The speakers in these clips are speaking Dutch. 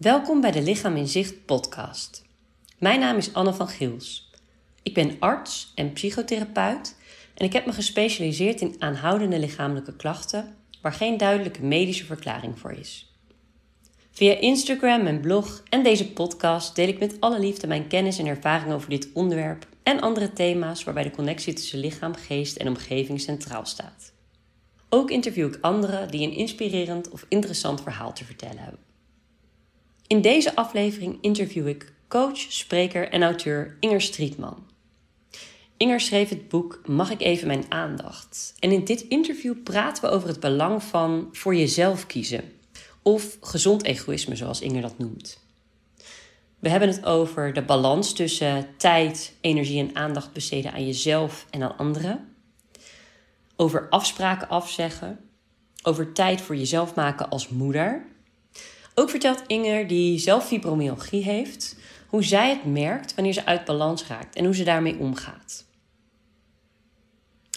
Welkom bij de Lichaam in Zicht podcast. Mijn naam is Anne van Giels. Ik ben arts en psychotherapeut en ik heb me gespecialiseerd in aanhoudende lichamelijke klachten waar geen duidelijke medische verklaring voor is. Via Instagram, mijn blog en deze podcast deel ik met alle liefde mijn kennis en ervaring over dit onderwerp en andere thema's waarbij de connectie tussen lichaam, geest en omgeving centraal staat. Ook interview ik anderen die een inspirerend of interessant verhaal te vertellen hebben. In deze aflevering interview ik coach, spreker en auteur Inger Strietman. Inger schreef het boek Mag ik even mijn aandacht? En in dit interview praten we over het belang van voor jezelf kiezen. Of gezond egoïsme, zoals Inger dat noemt. We hebben het over de balans tussen tijd, energie en aandacht besteden aan jezelf en aan anderen. Over afspraken afzeggen. Over tijd voor jezelf maken als moeder. Ook vertelt Inger, die zelf fibromyalgie heeft, hoe zij het merkt wanneer ze uit balans raakt en hoe ze daarmee omgaat.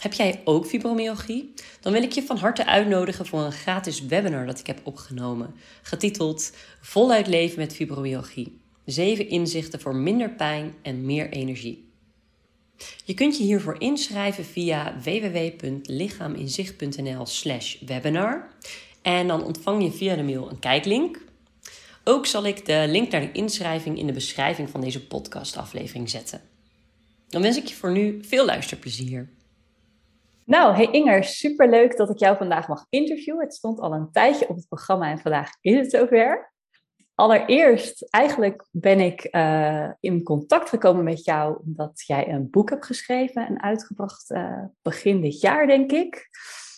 Heb jij ook fibromyalgie? Dan wil ik je van harte uitnodigen voor een gratis webinar dat ik heb opgenomen, getiteld Voluit leven met fibromyalgie. Zeven inzichten voor minder pijn en meer energie. Je kunt je hiervoor inschrijven via www.lichaaminzicht.nl/slash webinar. En dan ontvang je via de mail een kijklink. Ook zal ik de link naar de inschrijving in de beschrijving van deze podcastaflevering zetten. Dan wens ik je voor nu veel luisterplezier. Nou, hey Inger, superleuk dat ik jou vandaag mag interviewen. Het stond al een tijdje op het programma en vandaag is het zover. Allereerst, eigenlijk ben ik uh, in contact gekomen met jou omdat jij een boek hebt geschreven en uitgebracht uh, begin dit jaar, denk ik.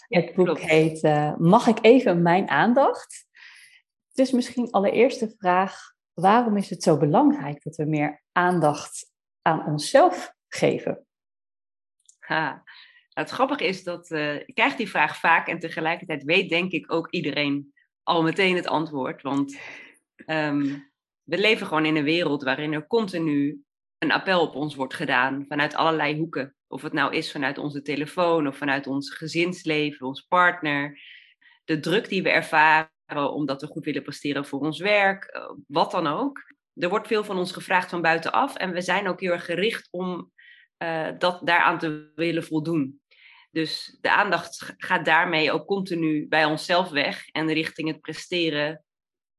Het boek heet uh, Mag ik even mijn aandacht? Dus misschien allereerst de vraag, waarom is het zo belangrijk dat we meer aandacht aan onszelf geven? Ha. Het grappige is dat ik krijg die vraag vaak en tegelijkertijd weet denk ik ook iedereen al meteen het antwoord. Want Um, we leven gewoon in een wereld waarin er continu een appel op ons wordt gedaan vanuit allerlei hoeken. Of het nou is vanuit onze telefoon of vanuit ons gezinsleven, ons partner. De druk die we ervaren omdat we goed willen presteren voor ons werk, eh, wat dan ook. Er wordt veel van ons gevraagd van buitenaf en we zijn ook heel erg gericht om uh, dat daaraan te willen voldoen. Dus de aandacht gaat daarmee ook continu bij onszelf weg en richting het presteren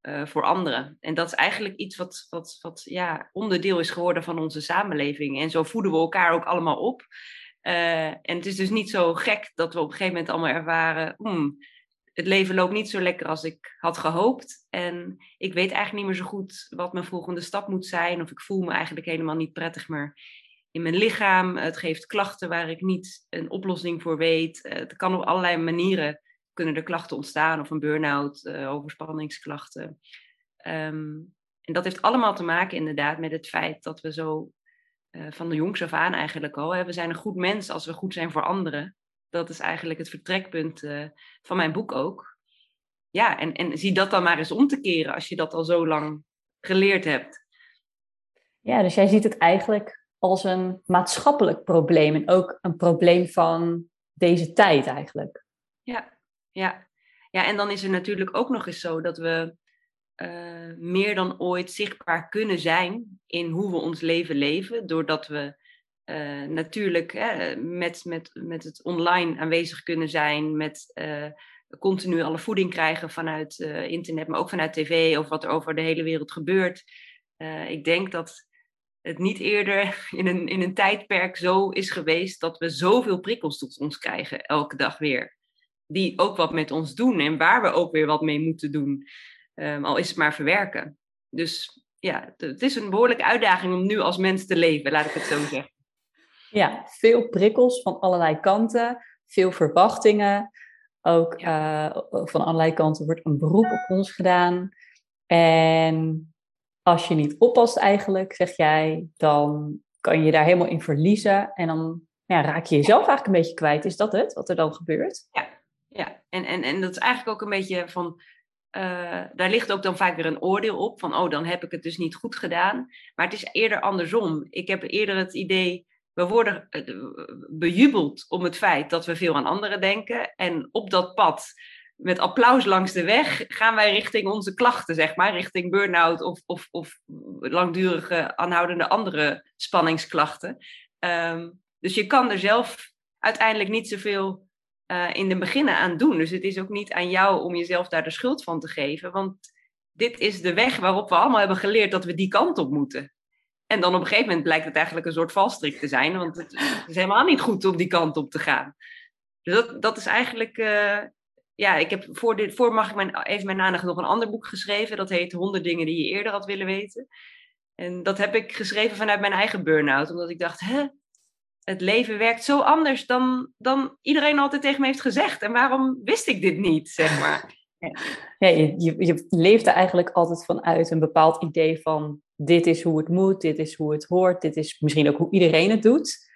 uh, voor anderen. En dat is eigenlijk iets wat, wat, wat ja, onderdeel is geworden van onze samenleving. En zo voeden we elkaar ook allemaal op. Uh, en het is dus niet zo gek dat we op een gegeven moment allemaal ervaren. Hmm, het leven loopt niet zo lekker als ik had gehoopt. En ik weet eigenlijk niet meer zo goed wat mijn volgende stap moet zijn. Of ik voel me eigenlijk helemaal niet prettig meer in mijn lichaam. Het geeft klachten waar ik niet een oplossing voor weet. Uh, het kan op allerlei manieren kunnen er klachten ontstaan of een burn-out, uh, overspanningsklachten. Um, en dat heeft allemaal te maken inderdaad met het feit dat we zo uh, van de jongs af aan eigenlijk al, hè, we zijn een goed mens als we goed zijn voor anderen. Dat is eigenlijk het vertrekpunt uh, van mijn boek ook. Ja, en, en zie dat dan maar eens om te keren als je dat al zo lang geleerd hebt. Ja, dus jij ziet het eigenlijk als een maatschappelijk probleem en ook een probleem van deze tijd eigenlijk. Ja, ja. ja, en dan is er natuurlijk ook nog eens zo dat we uh, meer dan ooit zichtbaar kunnen zijn in hoe we ons leven leven, doordat we uh, natuurlijk hè, met, met, met het online aanwezig kunnen zijn, met uh, continu alle voeding krijgen vanuit internet, maar ook vanuit tv of wat er over de hele wereld gebeurt. ik denk dat het niet eerder in een, in een tijdperk zo is geweest dat we zoveel prikkels tot ons krijgen elke dag weer die ook wat met ons doen en waar we ook weer wat mee moeten doen. Um, al is het maar verwerken. Dus ja, het is een behoorlijke uitdaging om nu als mens te leven, laat ik het zo zeggen. Ja, veel prikkels van allerlei kanten, veel verwachtingen. Ook uh, van allerlei kanten wordt een beroep op ons gedaan. En als je niet oppast eigenlijk, zeg jij, dan kan je daar helemaal in verliezen. En dan ja, raak je jezelf eigenlijk een beetje kwijt. Is dat het, wat er dan gebeurt? Ja, ja. En, en, en dat is eigenlijk ook een beetje van, uh, daar ligt ook dan vaak weer een oordeel op, van oh, dan heb ik het dus niet goed gedaan. Maar het is eerder andersom. Ik heb eerder het idee, we worden eh, bejubeld om het feit dat we veel aan anderen denken. En op dat pad met applaus langs de weg gaan wij richting onze klachten, zeg maar, richting burn-out of, of, of langdurige aanhoudende andere spanningsklachten. Ehm, dus je kan er zelf uiteindelijk niet zoveel uh, in de beginnen aan doen. Dus het is ook niet aan jou om jezelf daar de schuld van te geven, want dit is de weg waarop we allemaal hebben geleerd dat we die kant op moeten. En dan op een gegeven moment blijkt het eigenlijk een soort valstrik te zijn, want het is helemaal niet goed om die kant op te gaan. Dus dat, dat is eigenlijk, uh, ja, ik heb voor, dit, voor mag ik mijn, even mijn aandacht nog een ander boek geschreven. Dat heet 100 dingen die je eerder had willen weten. En dat heb ik geschreven vanuit mijn eigen burn-out, omdat ik dacht, hè, het leven werkt zo anders dan, dan iedereen altijd tegen me heeft gezegd. En waarom wist ik dit niet, zeg maar? Ja, je, je, je leeft er eigenlijk altijd vanuit een bepaald idee van dit is hoe het moet, dit is hoe het hoort, dit is misschien ook hoe iedereen het doet.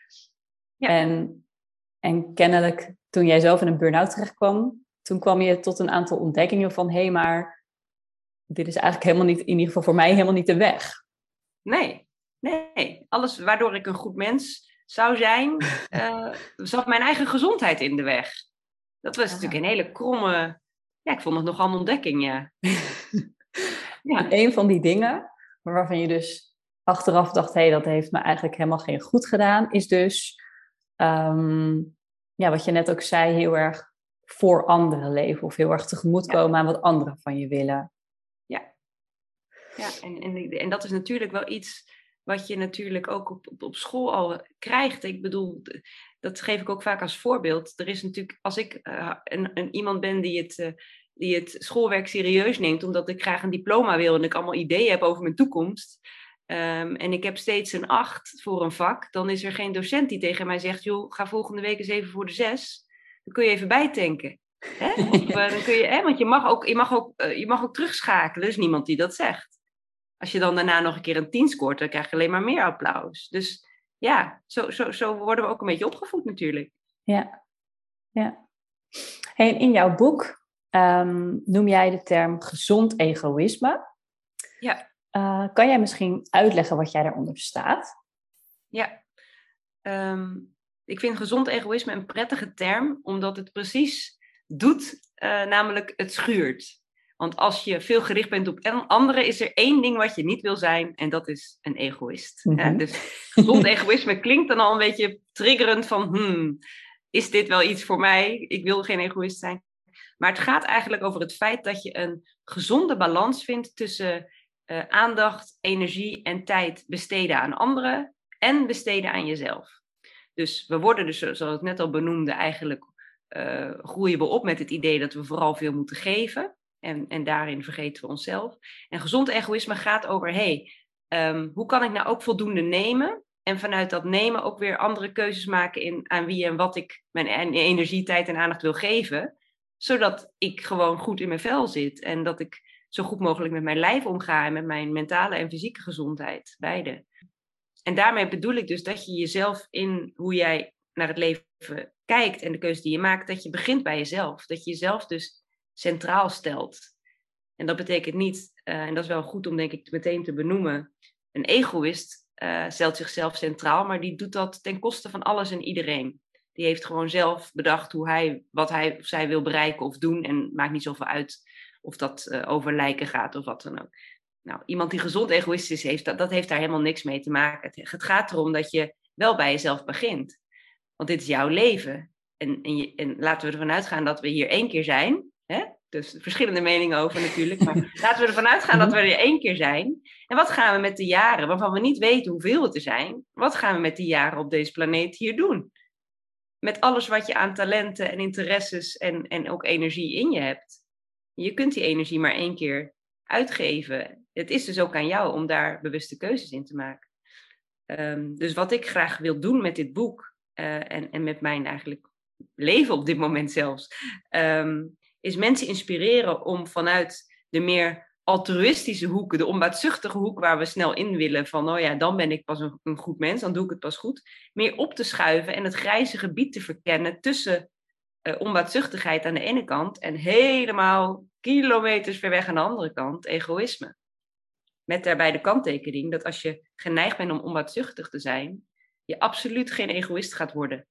Ja. En, en kennelijk, toen jij zelf in een burn-out terecht kwam, toen kwam je tot een aantal ontdekkingen van hé, hey, maar dit is eigenlijk helemaal niet, in ieder geval voor mij, helemaal niet de weg. Nee, nee. Alles waardoor ik een goed mens zou zijn, uh, zat mijn eigen gezondheid in de weg. Dat was natuurlijk een hele kromme, ja, ik vond het nogal een ontdekking, ja. ja. een van die dingen waarvan je dus achteraf dacht, hé, hey, dat heeft me eigenlijk helemaal geen goed gedaan, is dus, um, ja, wat je net ook zei, heel erg voor anderen leven of heel erg tegemoetkomen ja. aan wat anderen van je willen. Ja, ja en, en, en dat is natuurlijk wel iets wat je natuurlijk ook op, op, op school al krijgt. Ik bedoel, dat geef ik ook vaak als voorbeeld. Er is natuurlijk, als ik uh, een, een, iemand ben die het, uh, die het schoolwerk serieus neemt, omdat ik graag een diploma wil en ik allemaal ideeën heb over mijn toekomst. Um, en ik heb steeds een acht voor een vak, dan is er geen docent die tegen mij zegt: joh, ga volgende week eens even voor de zes. Dan kun je even bijtanken. Hè? Of, uh, dan kun je, hè? Want je mag, ook, je, mag ook, je mag ook terugschakelen. Er is niemand die dat zegt. Als je dan daarna nog een keer een tien scoort, dan krijg je alleen maar meer applaus. Dus ja, zo, zo, zo worden we ook een beetje opgevoed natuurlijk. Ja, ja. Hey, in jouw boek um, noem jij de term gezond egoïsme. Ja. Uh, kan jij misschien uitleggen wat jij daaronder staat? Ja. Um, ik vind gezond egoïsme een prettige term, omdat het precies doet, uh, namelijk het schuurt. Want als je veel gericht bent op anderen, is er één ding wat je niet wil zijn, en dat is een egoïst. Mm Dus gezond egoïsme klinkt dan al een beetje triggerend van, hmm, is dit wel iets voor mij? Ik wil geen egoïst zijn. Maar het gaat eigenlijk over het feit dat je een gezonde balans vindt tussen uh, aandacht, energie en tijd besteden aan anderen en besteden aan jezelf. Dus we worden dus, zoals ik net al benoemde, eigenlijk uh, groeien we op met het idee dat we vooral veel moeten geven. En, en daarin vergeten we onszelf. En gezond egoïsme gaat over, hey, um, hoe kan ik nou ook voldoende nemen? En vanuit dat nemen ook weer andere keuzes maken in aan wie en wat ik mijn energie, tijd en aandacht wil geven. Zodat ik gewoon goed in mijn vel zit. En dat ik zo goed mogelijk met mijn lijf omga en met mijn mentale en fysieke gezondheid. Beide. En daarmee bedoel ik dus dat je jezelf in hoe jij naar het leven kijkt en de keuze die je maakt, dat je begint bij jezelf. Dat je jezelf dus centraal stelt. En dat betekent niet, uh, en dat is wel goed om denk ik meteen te benoemen, een egoïst uh, stelt zichzelf centraal, maar die doet dat ten koste van alles en iedereen. Die heeft gewoon zelf bedacht hoe hij, wat hij of zij wil bereiken of doen en maakt niet zoveel uit of dat uh, over lijken gaat of wat dan ook. Nou, iemand die gezond egoïstisch is, heeft, dat, dat heeft daar helemaal niks mee te maken. Het, gaat erom dat je wel bij jezelf begint. Want dit is jouw leven. En, en, en laten we ervan uitgaan dat we hier één keer zijn. Hè? Dus verschillende meningen over natuurlijk. Maar laten we ervan uitgaan dat we er één keer zijn. En wat gaan we met de jaren, waarvan we niet weten hoeveel het er zijn, wat gaan we met die jaren op deze planeet hier doen? Met alles wat je aan talenten en interesses en, en ook energie in je hebt. Je kunt die energie maar één keer uitgeven. Het is dus ook aan jou om daar bewuste keuzes in te maken. Um, dus wat ik graag wil doen met dit boek uh, en, en met mijn eigenlijk leven op dit moment zelfs, um, is mensen inspireren om vanuit de meer altruïstische hoek, de onbaatzuchtige hoek waar we snel in willen, van oh ja, dan ben ik pas een, een, goed mens, dan doe ik het pas goed, meer op te schuiven en het grijze gebied te verkennen tussen uh, onbaatzuchtigheid aan de ene kant en helemaal kilometers ver weg aan de andere kant egoïsme. Met daarbij de kanttekening dat als je geneigd bent om onbaatzuchtig te zijn, je absoluut geen egoïst gaat worden.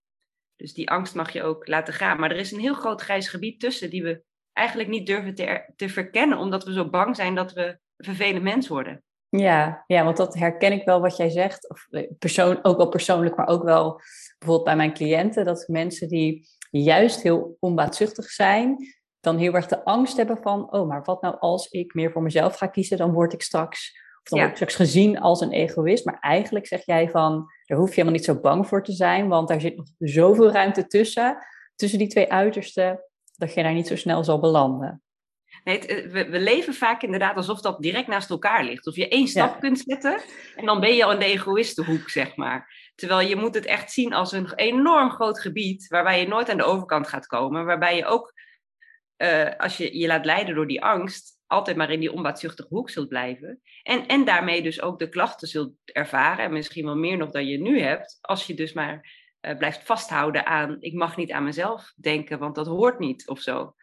Dus die angst mag je ook laten gaan. Maar er is een heel groot grijs gebied tussen die we eigenlijk niet durven te, te verkennen, omdat we zo bang zijn dat we een vervelend mens worden. Ja, ja, want dat herken ik wel wat jij zegt. Of eh, persoon, ook wel persoonlijk, maar ook wel bijvoorbeeld bij mijn cliënten. Dat mensen die juist heel onbaatzuchtig zijn, dan heel erg de angst hebben van, oh, maar wat nou als ik meer voor mezelf ga kiezen, dan word ik straks, of dan word ik straks gezien als een egoïst. Maar eigenlijk zeg jij van, daar hoef je helemaal niet zo bang voor te zijn, want daar zit nog zoveel ruimte tussen, tussen die twee uitersten, dat je daar niet zo snel zal belanden. Nee, eh, we, we, leven vaak inderdaad alsof dat direct naast elkaar ligt. Of je één stap kunt zetten en dan ben je al in de egoïstenhoek, zeg maar. Terwijl je moet het echt zien als een enorm groot gebied waarbij je nooit aan de overkant gaat komen. Waarbij je ook, uh, als je je laat leiden door die angst, altijd maar in die onbaatzuchtige hoek zult blijven. En, en daarmee dus ook de klachten zult ervaren. En misschien wel meer nog dan je nu hebt. Als je dus maar uh, blijft vasthouden aan, ik mag niet aan mezelf denken, want dat hoort niet of zo.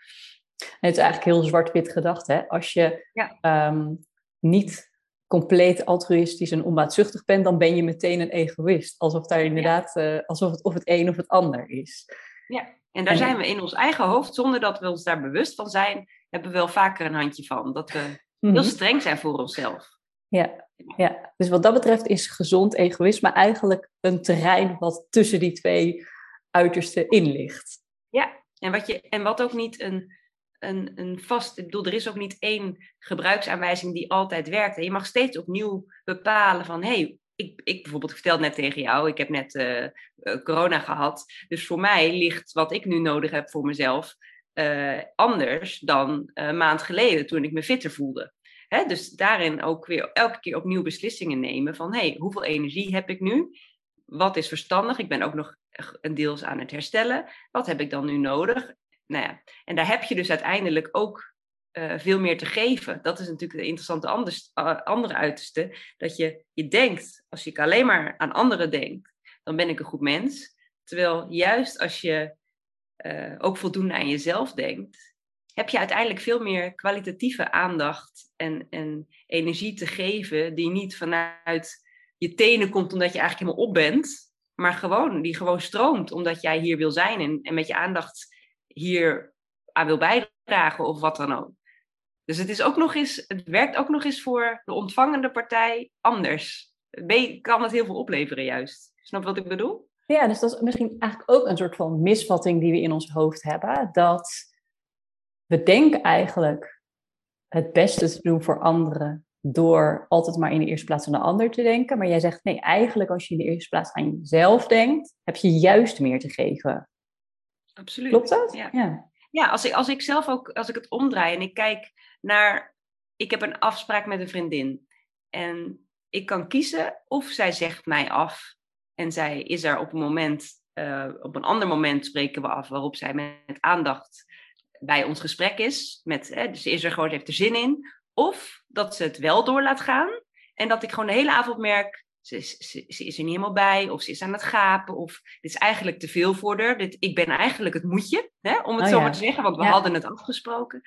Het is eigenlijk heel zwart-wit gedacht. Hè? Als je ehm, niet compleet altruïstisch en onbaatzuchtig bent, dan ben je meteen een egoïst. Alsof daar inderdaad, uh, alsof het of het een of het ander is. Ja, en daar zijn we in ons eigen hoofd, zonder dat we ons daar bewust van zijn, hebben we wel vaker een handje van. Dat we heel mhm. streng zijn voor onszelf. Ja, ja, dus wat dat betreft is gezond egoïsme eigenlijk een terrein wat tussen die twee uitersten in ligt. Ja, en wat, je, en wat ook niet een een, een vast. Ik bedoel, er is ook niet één gebruiksaanwijzing die altijd werkt. En je mag steeds opnieuw bepalen van hé. Hey, ik, ik bijvoorbeeld, ik vertelde net tegen jou, ik heb net uh, corona gehad. Dus voor mij ligt wat ik nu nodig heb voor mezelf uh, anders dan een maand geleden toen ik me fitter voelde. Hè? Dus daarin ook weer elke keer opnieuw beslissingen nemen van hé, hey, hoeveel energie heb ik nu? Wat is verstandig? Ik ben ook nog een deels aan het herstellen. Wat heb ik dan nu nodig? nou ja, en daar heb je dus uiteindelijk ook uh, veel meer te geven. Dat is natuurlijk de interessante anders, uh, andere uiterste. Dat je, je denkt, als ik alleen maar aan anderen denk, dan ben ik een goed mens. Terwijl juist als je uh, ook voldoende aan jezelf denkt, heb je uiteindelijk veel meer kwalitatieve aandacht en, en energie te geven, die niet vanuit je tenen komt omdat je eigenlijk helemaal op bent, maar gewoon, die gewoon stroomt omdat jij hier wil zijn en, en met je aandacht hier aan wil bijdragen of wat dan ook. Dus het, is ook nog eens, het werkt ook nog eens voor de ontvangende partij anders. Kan het heel veel opleveren juist. Snap wat ik bedoel? Ja, dus dat is misschien eigenlijk ook een soort van misvatting die we in ons hoofd hebben. Dat we denken eigenlijk het beste te doen voor anderen door altijd maar in de eerste plaats aan de ander te denken. Maar jij zegt nee, eigenlijk als je in de eerste plaats aan jezelf denkt, heb je juist meer te geven. Absoluut. Klopt dat? Ja. ja. ja, als, ik, als ik zelf ook, als ik het omdraai en ik kijk naar, ik heb een afspraak met een vriendin. En ik kan kiezen of zij zegt mij af en zij is er op een moment, uh, op een ander moment spreken we af waarop zij met aandacht bij ons gesprek is. Met, hè, dus is er gewoon, heeft er zin in. Of dat ze het wel door laat gaan en dat ik gewoon de hele avond merk, ze is, ze, is er niet helemaal bij, of ze is aan het gapen, of dit is eigenlijk te veel voor haar. Dit, ik ben eigenlijk het moetje, hè, om het oh, zo maar te zeggen, want we hadden het afgesproken.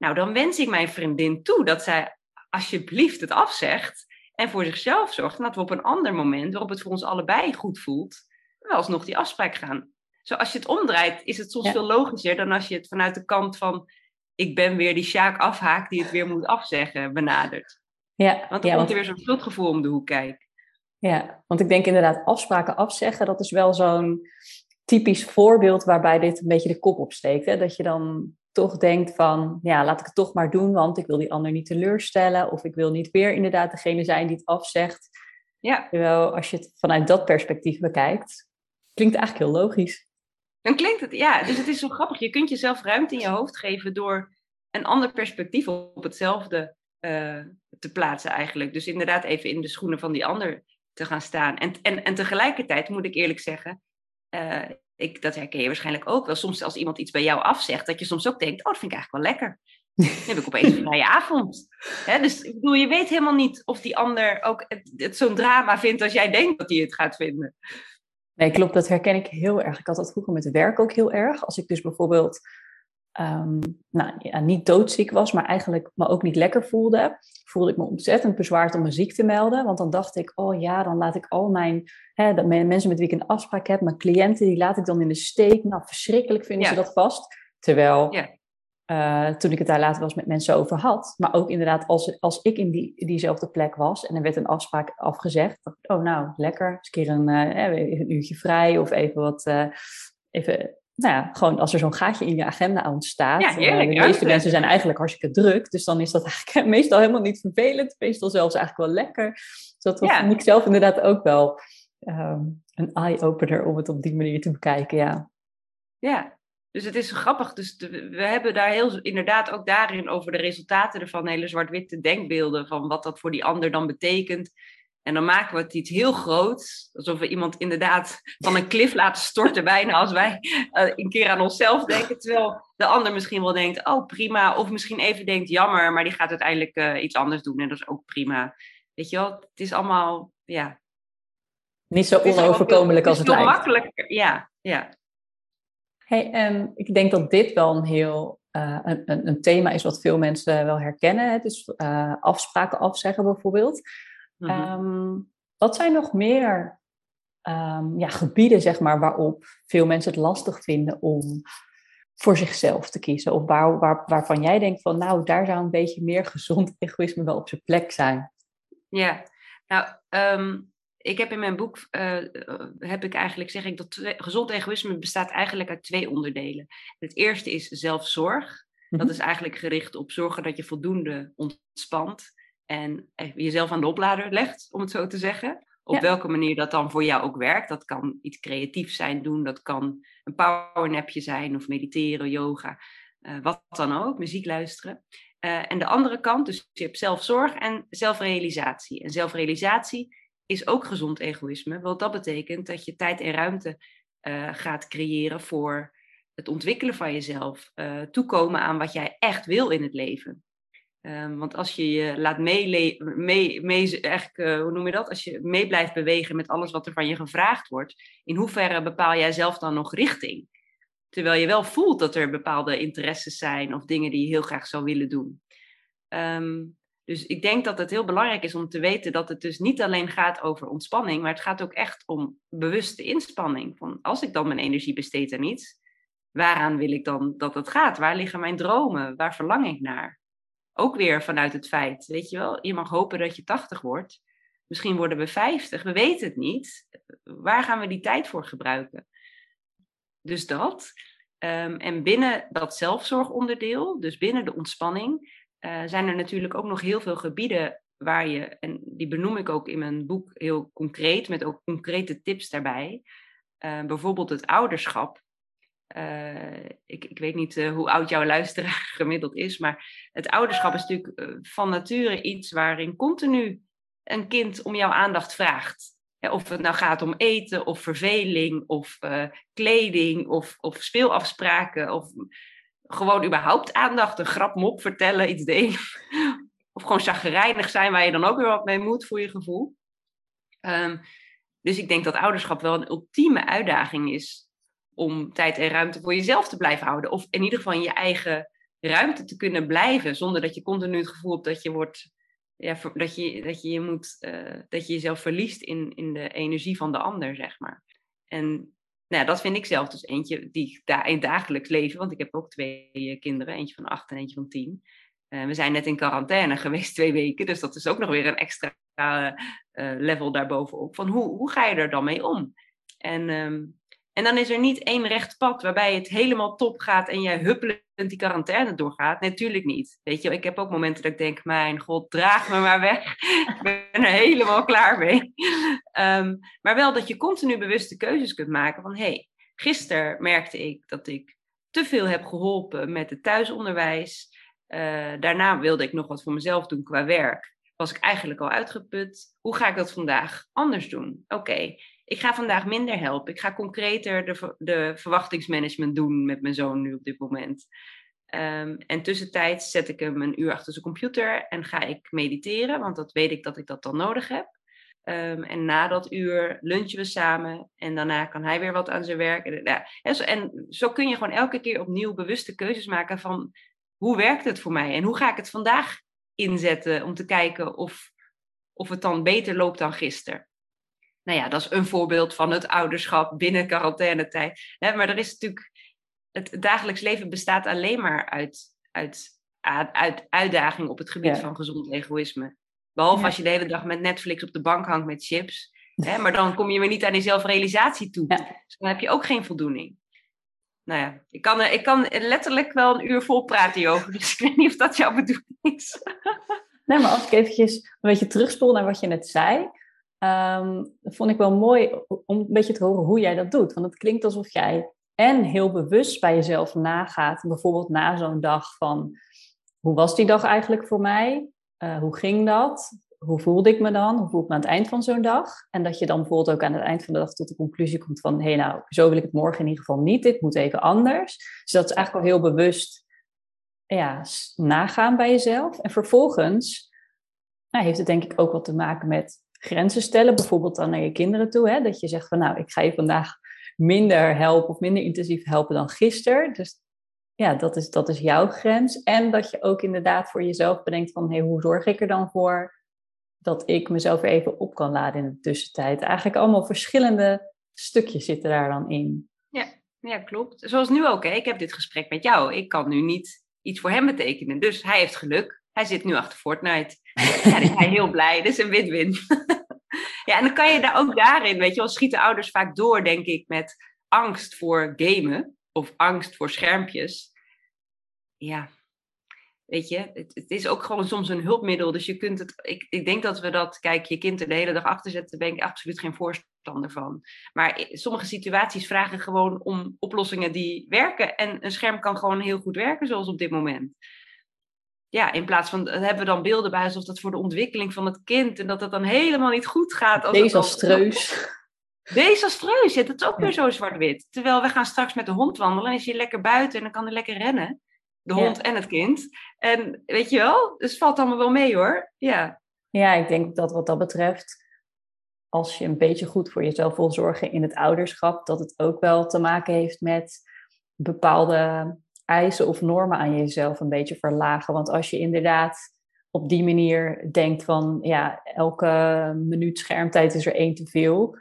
Nou, dan wens ik mijn vriendin toe dat zij alsjeblieft het afzegt en voor zichzelf zorgt. En dat we op een ander moment, waarop het voor ons allebei goed voelt, wel alsnog die afspraak gaan. Zo als je het omdraait, is het soms veel logischer dan als je het vanuit de kant van ik ben weer die Sjaak afhaak die het weer moet afzeggen benadert. Ja, want dan komt er weer zo'n schuldgevoel om de hoek kijken. Ja, want ik denk inderdaad afspraken afzeggen, dat is wel zo'n typisch voorbeeld waarbij dit een beetje de kop opsteekt. Hè? Dat je dan toch denkt van, ja, laat ik het toch maar doen, want ik wil die ander niet teleurstellen. Of ik wil niet weer inderdaad degene zijn die het afzegt. Ja. Terwijl als je het vanuit dat perspectief bekijkt, klinkt het eigenlijk heel logisch. Dan klinkt het, ja. Dus het is zo grappig. Je kunt jezelf ruimte in je hoofd geven door een ander perspectief op hetzelfde uh, te plaatsen eigenlijk. Dus inderdaad even in de schoenen van die ander te gaan staan. En, en, en tegelijkertijd moet ik eerlijk zeggen, uh, ik, dat herken je waarschijnlijk ook wel. Soms als iemand iets bij jou afzegt, dat je soms ook denkt, oh, dat vind ik eigenlijk wel lekker. Dan heb ik opeens een vrije avond. dus ik bedoel, je weet helemaal niet of die ander ook het, het zo'n drama vindt als jij denkt dat hij het gaat vinden. Nee, klopt, dat herken ik heel erg. Ik had dat vroeger met werk ook heel erg. Als ik dus bijvoorbeeld um, nou, ja, niet doodziek was, maar eigenlijk me ook niet lekker voelde, voelde ik me ontzettend bezwaard om me ziek te melden. Want dan dacht ik, oh ja, dan laat ik al mijn, hè, de mensen met wie ik een afspraak heb, mijn cliënten, die laat ik dan in de steek. Nou, verschrikkelijk vinden ze dat vast. Terwijl eh, toen ik het daar later was met mensen over had. Maar ook inderdaad, als, als ik in die, diezelfde plek was en er werd een afspraak afgezegd, dacht oh nou, lekker, eens een keer een, uh, een uurtje vrij of even wat, uh, even, nou ja, gewoon als er zo'n gaatje in je agenda ontstaat. Ja, heerlijk, de meeste mensen zijn eigenlijk hartstikke druk, dus dan is dat eigenlijk meestal helemaal niet vervelend, meestal zelfs eigenlijk wel lekker. Dus dat ja. vind ik zelf inderdaad ook wel um, een eye-opener om het op die manier te bekijken, ja. Ja, dus het is grappig. Dus we hebben daar heel inderdaad ook daarin over de resultaten ervan hele zwart-witte denkbeelden van wat dat voor die ander dan betekent. En dan maken we het iets heel groots, alsof we iemand inderdaad van een klif laten storten, bijna als wij uh, een keer aan onszelf denken. Terwijl de ander misschien wel denkt, oh prima, of misschien even denkt, jammer, maar die gaat uiteindelijk uh, iets anders doen en dat is ook prima. Weet je wel, het is allemaal, ja. Niet zo onoverkomelijk als het, het lijkt. makkelijker, ja, ja. Hey, en ik denk dat dit wel een heel uh, een, een, thema is wat veel mensen wel herkennen. Het is uh, afspraken afzeggen bijvoorbeeld. Mm -hmm. wat zijn nog meer um, ja, gebieden zeg maar, waarop veel mensen het lastig vinden om voor zichzelf te kiezen? Of waar, waar, waarvan jij denkt van nou, daar zou een beetje meer gezond egoïsme wel op zijn plek zijn? Ja, nou, um, ik heb in mijn boek, uh, heb ik eigenlijk, zeg ik dat gezond egoïsme bestaat eigenlijk uit twee onderdelen. Het eerste is zelfzorg. Dat mhm. is eigenlijk gericht op zorgen dat je voldoende ontspant en jezelf aan de oplader legt, om het zo te zeggen. Op welke manier dat dan voor jou ook werkt. Dat kan iets creatiefs zijn doen, dat kan een powernapje zijn of mediteren, yoga, uh, wat dan ook, muziek luisteren. Uh, en de andere kant, dus je hebt zelfzorg en zelfrealisatie. En zelfrealisatie is ook gezond egoïsme. Want dat betekent dat je tijd en ruimte uh, gaat creëren voor het ontwikkelen van jezelf. Toekomen aan wat jij echt wil in het leven. Um, want als je je laat mee, uh, hoe noem je dat? Als je mee blijft bewegen met alles wat er van je gevraagd wordt, in hoeverre bepaal jij zelf dan nog richting? Terwijl je wel voelt dat er bepaalde interesses zijn of dingen die je heel graag zou willen doen. Um, dus ik denk dat het heel belangrijk is om te weten dat het dus niet alleen gaat over ontspanning, maar het gaat ook echt om bewuste inspanning. Van als ik dan mijn energie besteed aan iets, waaraan wil ik dan dat het gaat? Waar liggen mijn dromen? Waar verlang ik naar? Ook weer vanuit het feit, weet je wel, je mag hopen dat je 80 wordt. Misschien worden we 50, we weten het niet. Waar gaan we die tijd voor gebruiken? Dus dat. Um, en binnen dat zelfzorgonderdeel, dus binnen de ontspanning, uh, zijn er natuurlijk ook nog heel veel gebieden waar je, en die benoem ik ook in mijn boek heel concreet, met ook concrete tips daarbij. Uh, bijvoorbeeld het ouderschap. Uh, ik, ik weet niet hoe oud jouw luisteraar gemiddeld is, maar het ouderschap is natuurlijk van nature iets waarin continu een kind om jouw aandacht vraagt. of het nou gaat om eten of verveling of kleding of, of speelafspraken of gewoon überhaupt aandacht, een grap, mop vertellen, iets delen. of gewoon chagrijnig zijn, waar je dan ook weer wat mee moet voor je gevoel. Um, dus ik denk dat ouderschap wel een ultieme uitdaging is om tijd en ruimte voor jezelf te blijven houden. Of in ieder geval in je eigen ruimte te kunnen blijven, zonder dat je continu het gevoel hebt dat je wordt. Ja, dat je, dat je, je moet, uh, dat je jezelf verliest in, in de energie van de ander, zeg maar. En nou, dat vind ik zelf dus eentje die daar in het dagelijks leven, want ik heb ook twee eh, kinderen, eentje van acht en eentje van tien. Uh, we zijn net in quarantaine geweest twee weken, dus dat is ook nog weer een extra uh, level daarbovenop. Van hoe, hoe ga je er dan mee om? En um, en dan is er niet één recht pad waarbij het helemaal top gaat en jij huppelend die quarantaine doorgaat. Natuurlijk niet. Weet je, ik heb ook momenten dat ik denk, mijn god, draag me maar weg. ik ben er helemaal klaar mee. Um, maar wel dat je continu bewuste keuzes kunt maken van, hé, hey, gisteren merkte ik dat ik te veel heb geholpen met het thuisonderwijs. Uh, daarna wilde ik nog wat voor mezelf doen qua werk. Was ik eigenlijk al uitgeput. Hoe ga ik dat vandaag anders doen? Oké, ik ga vandaag minder helpen. Ik ga concreter de, de verwachtingsmanagement doen met mijn zoon nu op dit moment. Um, en tussentijds zet ik hem een uur achter zijn computer en ga ik mediteren, want dat weet ik dat ik dat dan nodig heb. Um, en na dat uur lunchen we samen en daarna kan hij weer wat aan zijn werk. En, ja, en, zo, en zo kun je gewoon elke keer opnieuw bewuste keuzes maken van hoe werkt het voor mij en hoe ga ik het vandaag inzetten om te kijken of, of het dan beter loopt dan gisteren nou ja, dat is een voorbeeld van het ouderschap binnen quarantainetijd. Maar er is natuurlijk, het dagelijks leven bestaat alleen maar uit uit, uit uitdaging op het gebied van gezond egoïsme. Behalve als je de hele dag met Netflix op de bank hangt met chips. Hè, maar dan kom je weer niet aan die zelfrealisatie toe. Dus dan heb je ook geen voldoening. Nou ja, ik kan, ik kan letterlijk wel een uur vol praten hierover. Dus ik weet niet of dat jouw bedoeling is. Nee, maar als ik eventjes een beetje terugspoel naar wat je net zei. Um, vond ik wel mooi om een beetje te horen hoe jij dat doet. Want het klinkt alsof jij en heel bewust bij jezelf nagaat. Bijvoorbeeld na zo'n dag van... Hoe was die dag eigenlijk voor mij? Uh, hoe ging dat? Hoe voelde ik me dan? Hoe voel ik me aan het eind van zo'n dag? En dat je dan bijvoorbeeld ook aan het eind van de dag tot de conclusie komt van... hé nou, zo wil ik het morgen in ieder geval niet. Dit moet even anders. Dus dat is eigenlijk wel heel bewust ja, nagaan bij jezelf. En vervolgens nou, heeft het denk ik ook wat te maken met grenzen stellen. Bijvoorbeeld dan naar je kinderen toe. Hè? Dat je zegt van nou, ik ga je vandaag minder helpen of minder intensief helpen dan gisteren. Dus ja, dat is, dat is jouw grens. En dat je ook inderdaad voor jezelf bedenkt van hey, hoe zorg ik er dan voor dat ik mezelf even op kan laden in de tussentijd. Eigenlijk allemaal verschillende stukjes zitten daar dan in. Ja, ja klopt. Zoals nu ook. Hè? Ik heb dit gesprek met jou. Ik kan nu niet iets voor hem betekenen. Dus hij heeft geluk. Hij zit nu achter Fortnite. Ja, dan is hij heel blij. Dit is een win-win. ja, en dan kan je daar ook daarin, weet je wel, schieten ouders vaak door, denk ik, met angst voor gamen of angst voor schermpjes. Ja, weet je, het, het, is ook gewoon soms een hulpmiddel. Dus je kunt het, ik, ik denk dat we dat, kijk, je kind er de hele dag achter zetten, daar ben ik absoluut geen voorstander van. Maar sommige situaties vragen gewoon om oplossingen die werken. En een scherm kan gewoon heel goed werken, zoals op dit moment ja, in plaats van, hebben we dan beelden bij alsof dat voor de ontwikkeling van het kind en dat het dan helemaal niet goed gaat. Als Desastreus. Desastreus, ja, dat is ook weer zo zwart-wit. Terwijl we gaan straks met de hond wandelen en is je lekker buiten en dan kan hij lekker rennen. De hond en het kind. En weet je wel, dus het valt allemaal wel mee hoor. Ja. ja, ik denk dat wat dat betreft, als je een beetje goed voor jezelf wil zorgen in het ouderschap, dat het ook wel te maken heeft met bepaalde eisen of normen aan jezelf een beetje verlagen. Want als je inderdaad op die manier denkt van ja, elke minuut schermtijd is er één te veel,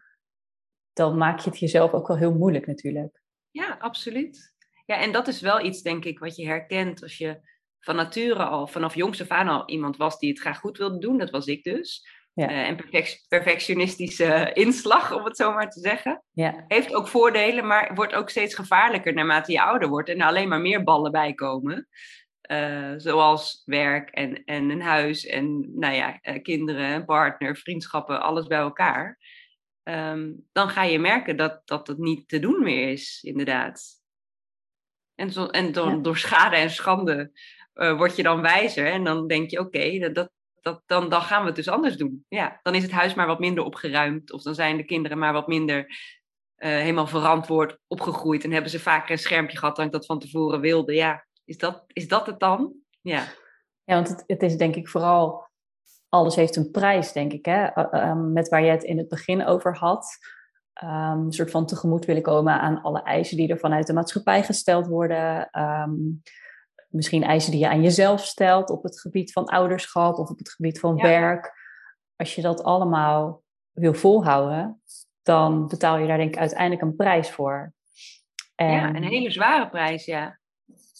dan maak je het jezelf ook wel heel moeilijk natuurlijk. Ja, absoluut. Ja, en dat is wel iets, denk ik, wat je herkent als je van nature al, vanaf jongs af aan al iemand was die het graag goed wilde doen. Dat was ik dus. Ja. Uh, en perfectionistische inslag, om het zo maar te zeggen. Ja. Heeft ook voordelen, maar wordt ook steeds gevaarlijker naarmate je ouder wordt en er alleen maar meer ballen bij komen. Uh, zoals werk en, en een huis en nou ja, uh, kinderen, partner, vriendschappen, alles bij elkaar. Um, dan ga je merken dat, dat het niet te doen meer is, inderdaad. En, zo, en door, ja. door schade en schande word je dan wijzer en dan denk je, oké, dat, dat, dat, dan, dan gaan we het dus anders doen. Ja, dan is het huis maar wat minder opgeruimd. Of dan zijn de kinderen maar wat minder uh, helemaal verantwoord opgegroeid. En hebben ze vaker een schermpje gehad dan ik dat van tevoren wilde. Ja, is dat, is dat het dan? Ja, ja want het, het is denk ik vooral... Alles heeft een prijs, denk ik. Hè? Uh, met waar je het in het begin over had. Um, een soort van tegemoet willen komen aan alle eisen die er vanuit de maatschappij gesteld worden. Um, misschien eisen die je aan jezelf stelt op het gebied van ouderschap of op het gebied van werk. Als je dat allemaal wil volhouden, dan betaal je daar denk ik uiteindelijk een prijs voor. En, ja, een hele zware prijs, ja.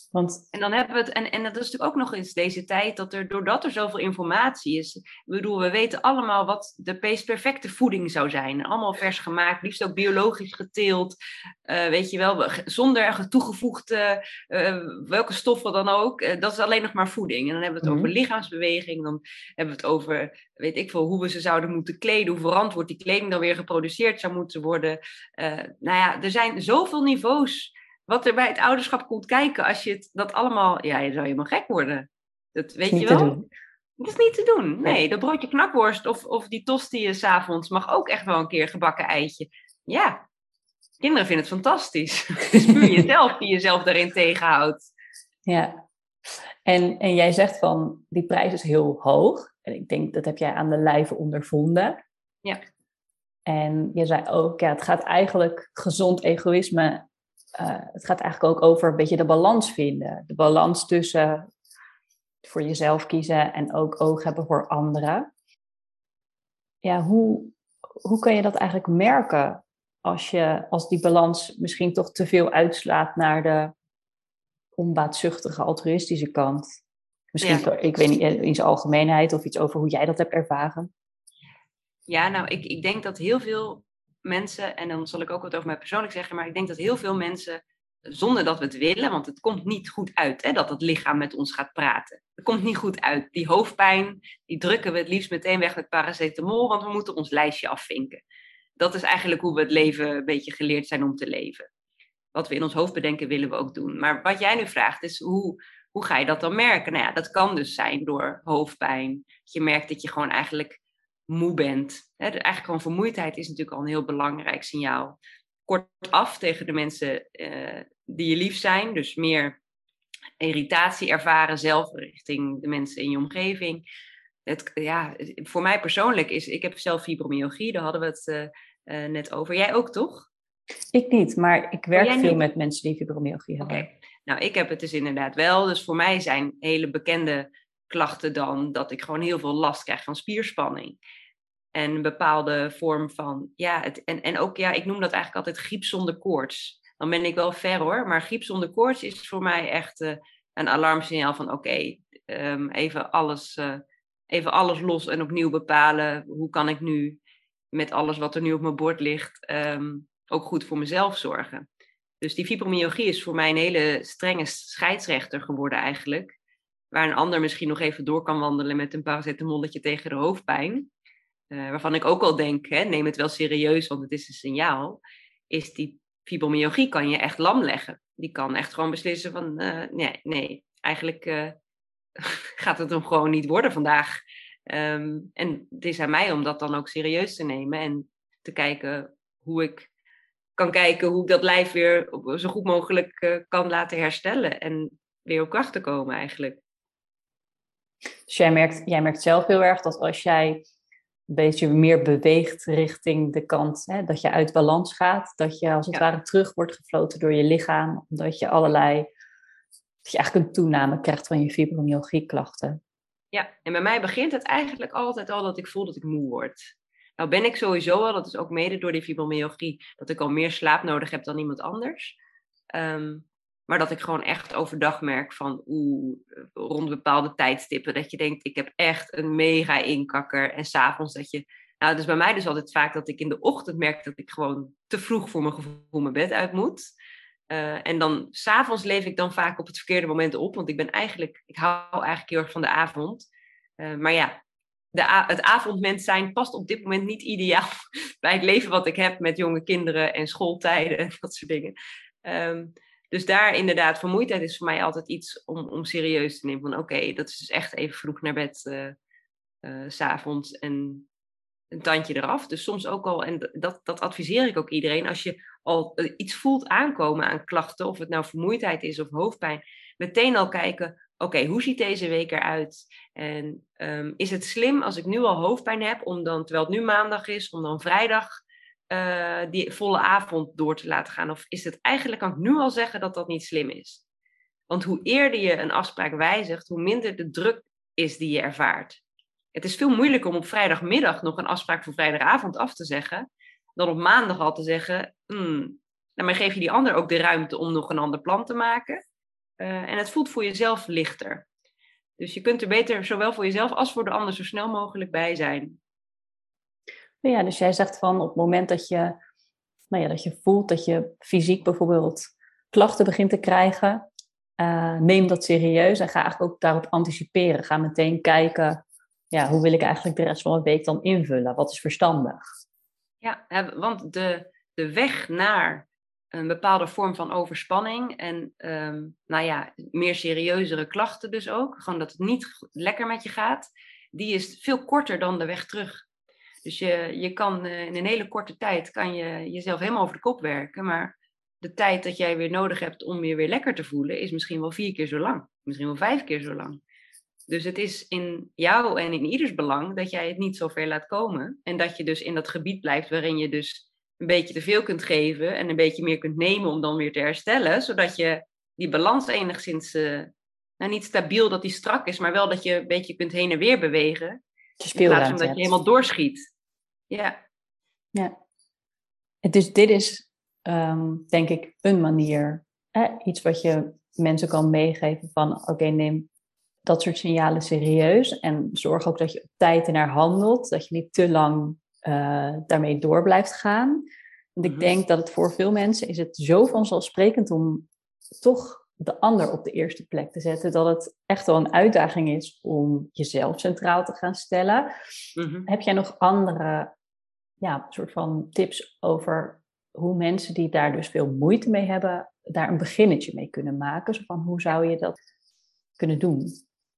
Want... En dan hebben we het, en, en dat is natuurlijk ook nog eens deze tijd, dat er, doordat er zoveel informatie is, ik bedoel, we weten allemaal wat de meest perfecte voeding zou zijn. Allemaal vers gemaakt, liefst ook biologisch geteeld, uh, weet je wel, zonder toegevoegde, uh, welke stoffen dan ook. Uh, dat is alleen nog maar voeding. En dan hebben we het mm -hmm. over lichaamsbeweging, dan hebben we het over, weet ik veel, hoe we ze zouden moeten kleden, hoe verantwoord die kleding dan weer geproduceerd zou moeten worden. nou ja, er zijn zoveel niveaus wat er bij het ouderschap komt kijken als je het, dat allemaal... Ja, je zou helemaal gek worden. Dat weet je wel. Dat is niet te doen. Nee, dat broodje knakworst of, of die tosti s'avonds mag ook echt wel een keer gebakken eitje. Ja, kinderen vinden het fantastisch. Het is puur jezelf die jezelf daarin tegenhoudt. Ja, en, en jij zegt van die prijs is heel hoog. En ik denk dat heb jij aan de lijve ondervonden. Ja. En je zei ook, ja, het gaat eigenlijk gezond egoïsme uh, het gaat eigenlijk ook over een beetje de balans vinden. De balans tussen voor jezelf kiezen en ook oog hebben voor anderen. Ja, hoe, hoe kan je dat eigenlijk merken als, je, als die balans misschien toch te veel uitslaat naar de onbaatzuchtige, altruïstische kant. Misschien, ik weet niet, in zijn algemeenheid of iets over hoe jij dat hebt ervaren. Ja, nou, ik, ik denk dat heel veel mensen, en dan zal ik ook wat over mij persoonlijk zeggen, maar ik denk dat heel veel mensen, zonder dat we het willen, want het komt niet goed uit hè, dat het lichaam met ons gaat praten. Het komt niet goed uit. Die hoofdpijn, die drukken we het liefst meteen weg met paracetamol, want we moeten ons lijstje afvinken. Dat is eigenlijk hoe we het leven een beetje geleerd zijn om te leven. Wat we in ons hoofd bedenken, willen we ook doen. Maar wat jij nu vraagt, is hoe, hoe ga je dat dan merken? Nou ja, dat kan dus zijn door hoofdpijn. Je merkt dat je gewoon eigenlijk moe bent. eigenlijk gewoon vermoeidheid is natuurlijk al een heel belangrijk signaal. Kortaf tegen de mensen uh, die je lief zijn, dus meer irritatie ervaren zelf richting de mensen in je omgeving. Het, ja, voor mij persoonlijk is, ik heb zelf fibromyalgie, daar hadden we het uh, uh, net over. Jij ook toch? Ik niet, maar ik werk veel met mensen die fibromyalgie hebben. Okay. Nou, ik heb het dus inderdaad wel. Dus voor mij zijn hele bekende klachten dan dat ik gewoon heel veel last krijg van spierspanning. En een bepaalde vorm van, ja, het, en, en ook, ja, ik noem dat eigenlijk altijd griep zonder koorts. Dan ben ik wel ver hoor, maar griep zonder koorts is voor mij echt uh, een alarmsignaal van, oké, ehm, even, alles, uh, even alles los en opnieuw bepalen. Hoe kan ik nu met alles wat er nu op mijn bord ligt, um, ook goed voor mezelf zorgen? Dus die fibromyalgie is voor mij een hele strenge scheidsrechter geworden eigenlijk. Waar een ander misschien nog even door kan wandelen met een paracetamolletje tegen de hoofdpijn. Uh, waarvan ik ook al denk, hè, neem het wel serieus, want het is een signaal. Is die fibromyalgie kan je echt lam leggen. Die kan echt gewoon beslissen van, uh, nee, nee, eigenlijk uh, gaat het hem gewoon niet worden vandaag. Um, en het is aan mij om dat dan ook serieus te nemen en te kijken hoe ik kan kijken hoe ik dat lijf weer zo goed mogelijk kan laten herstellen en weer op kracht te komen eigenlijk. Dus jij merkt, jij merkt zelf heel erg dat als jij beetje meer beweegt richting de kant hè, dat je uit balans gaat, dat je als het ware terug wordt gefloten door je lichaam, omdat je allerlei, dat je eigenlijk een toename krijgt van je fibromyalgie klachten. Ja, en bij mij begint het eigenlijk altijd al dat ik voel dat ik moe word. Nou ben ik sowieso al, dat is ook mede door die fibromyalgie, dat ik al meer slaap nodig heb dan iemand anders. Um, maar dat ik gewoon echt overdag merk van oeh, rond bepaalde tijdstippen, dat je denkt, ik heb echt een mega inkakker. En s'avonds dat je, nou dus bij mij dus altijd vaak dat ik in de ochtend merk dat ik gewoon te vroeg voor mijn gevoel mijn bed uit moet. Uh, en dan s'avonds leef ik dan vaak op het verkeerde moment op, want ik ben eigenlijk, ik hou eigenlijk heel erg van de avond. Uh, maar ja, de, het avondmens zijn past op dit moment niet ideaal bij het leven wat ik heb met jonge kinderen en schooltijden en dat soort dingen. Um, dus daar inderdaad, vermoeidheid is voor mij altijd iets om, om serieus te nemen. Van oké, dat is dus echt even vroeg naar bed uh, uh, s'avonds en een tandje eraf. Dus soms ook al, en dat, dat adviseer ik ook iedereen, als je al uh, iets voelt aankomen aan klachten, of het nou vermoeidheid is of hoofdpijn, meteen al kijken, oké, hoe ziet deze week eruit? En um, is het slim als ik nu al hoofdpijn heb, om dan, terwijl het nu maandag is, om dan vrijdag uh, die volle avond door te laten gaan? Of is het eigenlijk, kan ik nu al zeggen dat dat niet slim is? Want hoe eerder je een afspraak wijzigt, hoe minder de druk is die je ervaart. Het is veel moeilijker om op vrijdagmiddag nog een afspraak voor vrijdagavond af te zeggen, dan op maandag al te zeggen, hmm, nou, maar geef je die ander ook de ruimte om nog een ander plan te maken. Uh, en het voelt voor jezelf lichter. Dus je kunt er beter zowel voor jezelf als voor de ander zo snel mogelijk bij zijn. Ja, dus jij zegt van op het moment dat je, nou ja, dat je voelt dat je fysiek bijvoorbeeld klachten begint te krijgen, uh, neem dat serieus en ga eigenlijk ook daarop anticiperen. Ga meteen kijken, ja, hoe wil ik eigenlijk de rest van de week dan invullen? Wat is verstandig? Ja, want de, de weg naar een bepaalde vorm van overspanning en um, nou ja, meer serieuzere klachten dus ook, gewoon dat het niet lekker met je gaat, die is veel korter dan de weg terug. Dus je, je kan uh, in een hele korte tijd kan je jezelf helemaal over de kop werken, maar de tijd dat jij weer nodig hebt om je weer lekker te voelen, is misschien wel vier keer zo lang, misschien wel vijf keer zo lang. Dus het is in jou en in ieders belang dat jij het niet zo ver laat komen en dat je dus in dat gebied blijft waarin je dus een beetje te veel kunt geven en een beetje meer kunt nemen om dan weer te herstellen, zodat je die balans enigszins, uh, nou niet stabiel dat die strak is, maar wel dat je een beetje kunt heen en weer bewegen. In plaats van dat je helemaal doorschiet. Ja. Ja. Dus dit is, um, denk ik, een manier, hè? iets wat je mensen kan meegeven van oké, neem dat soort signalen serieus en zorg ook dat je op tijd ernaar handelt, dat je niet te lang uh, daarmee door blijft gaan. Want ik mhm. denk dat het voor veel mensen is het zo vanzelfsprekend om toch de ander op de eerste plek te zetten, dat het echt wel een uitdaging is om jezelf centraal te gaan stellen. Mhm. Heb jij nog andere ja, soort van tips over hoe mensen die daar dus veel moeite mee hebben, daar een beginnetje mee kunnen maken? Zo van hoe zou je dat kunnen doen?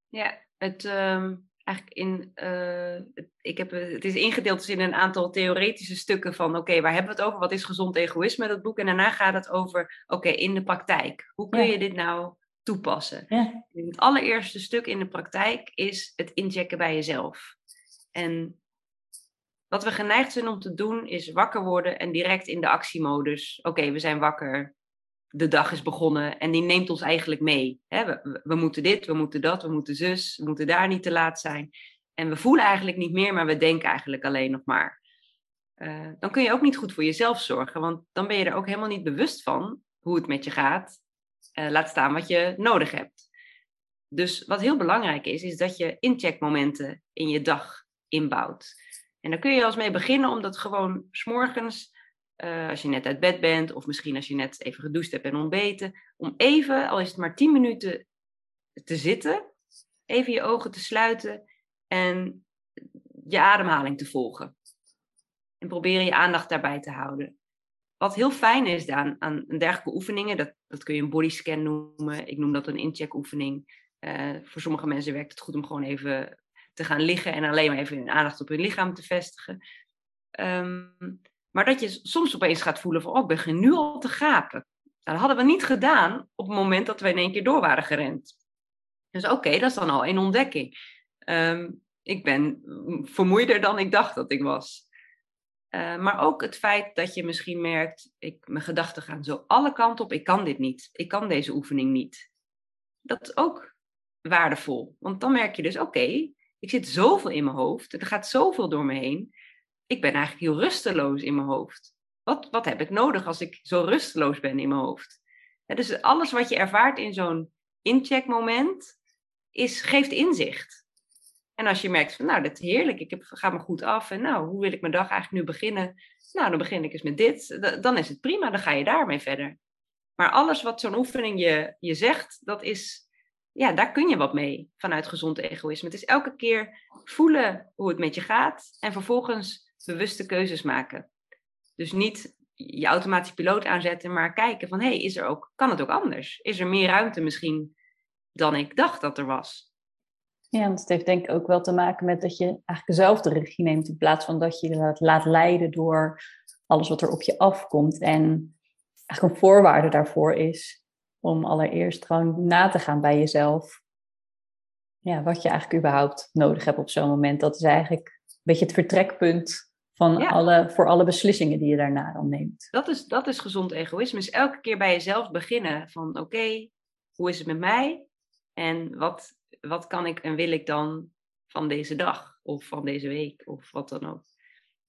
Ja, het, ehm, eigenlijk in, uh, ik heb, het is ingedeeld dus in een aantal theoretische stukken van, oké, waar hebben we het over? Wat is gezond egoïsme, dat boek? En daarna gaat het over, oké, in de praktijk. Hoe kun je dit nou toepassen? Ja. Het allereerste stuk in de praktijk is het inchecken bij jezelf. En wat we geneigd zijn om te doen, is wakker worden en direct in de actiemodus. Oké, we zijn wakker de dag is begonnen en die neemt ons eigenlijk mee. we, we, moeten dit, we moeten dat, we moeten zus, we moeten daar niet te laat zijn. En we voelen eigenlijk niet meer, maar we denken eigenlijk alleen nog maar. Uh, dan kun je ook niet goed voor jezelf zorgen, want dan ben je er ook helemaal niet bewust van hoe het met je gaat. Uh, laat staan wat je nodig hebt. Dus wat heel belangrijk is, is dat je incheckmomenten in je dag inbouwt. En daar kun je als mee beginnen, omdat gewoon s'morgens uh, als je net uit bed bent, of misschien als je net even gedoucht hebt en ontbeten, om even, al is het maar 10 minuten, te zitten, even je ogen te sluiten en je ademhaling te volgen. En proberen je aandacht daarbij te houden. Wat heel fijn is aan, aan dergelijke oefeningen, dat, dat kun je een bodyscan noemen. Ik noem dat een incheck-oefening. Uh, voor sommige mensen werkt het goed om gewoon even te gaan liggen en alleen maar even hun aandacht op hun lichaam te vestigen. Um, maar dat je soms opeens gaat voelen van, oh, ik begin nu al te gapen. Dat hadden we niet gedaan op het moment dat we in één keer door waren gerend. Dus oké, dat is dan al een ontdekking. Ehm, ik ben vermoeider dan ik dacht dat ik was. Uh, maar ook het feit dat je misschien merkt, ik, mijn gedachten gaan zo alle kanten op. Ik kan dit niet. Ik kan deze oefening niet. Dat is ook waardevol. Want dan merk je dus, oké, ik zit zoveel in mijn hoofd. Er gaat zoveel door me heen ik ben eigenlijk heel rusteloos in mijn hoofd. Wat, wat heb ik nodig als ik zo rusteloos ben in mijn hoofd? dus alles wat je ervaart in zo'n incheckmoment is, geeft inzicht. En als je merkt van, nou, dat is heerlijk, ik heb, ga me goed af. En nou, hoe wil ik mijn dag eigenlijk nu beginnen? Nou, dan begin ik eens met dit. Dan is het prima, dan ga je daarmee verder. Maar alles wat zo'n oefening je, je zegt, dat is, ja, daar kun je wat mee vanuit gezond egoïsme. Het is elke keer voelen hoe het met je gaat en vervolgens bewuste keuzes maken. Dus niet je automatische piloot aanzetten, maar kijken van, hé, hey, is er ook, kan het ook anders? Is er meer ruimte misschien dan ik dacht dat er was? Ja, het heeft denk ik ook wel te maken met dat je eigenlijk zelf de regie neemt in plaats van dat je je laat leiden door alles wat er op je afkomt. En eigenlijk een voorwaarde daarvoor is om allereerst gewoon na te gaan bij jezelf. Ja, wat je eigenlijk überhaupt nodig hebt op zo'n moment. Dat is eigenlijk een beetje het vertrekpunt van alle, voor alle beslissingen die je daarna dan neemt. Dat is, dat is gezond egoïsme. Is elke keer bij jezelf beginnen van oké, hoe is het met mij? En wat, wat kan ik en wil ik dan van deze dag of van deze week of wat dan ook.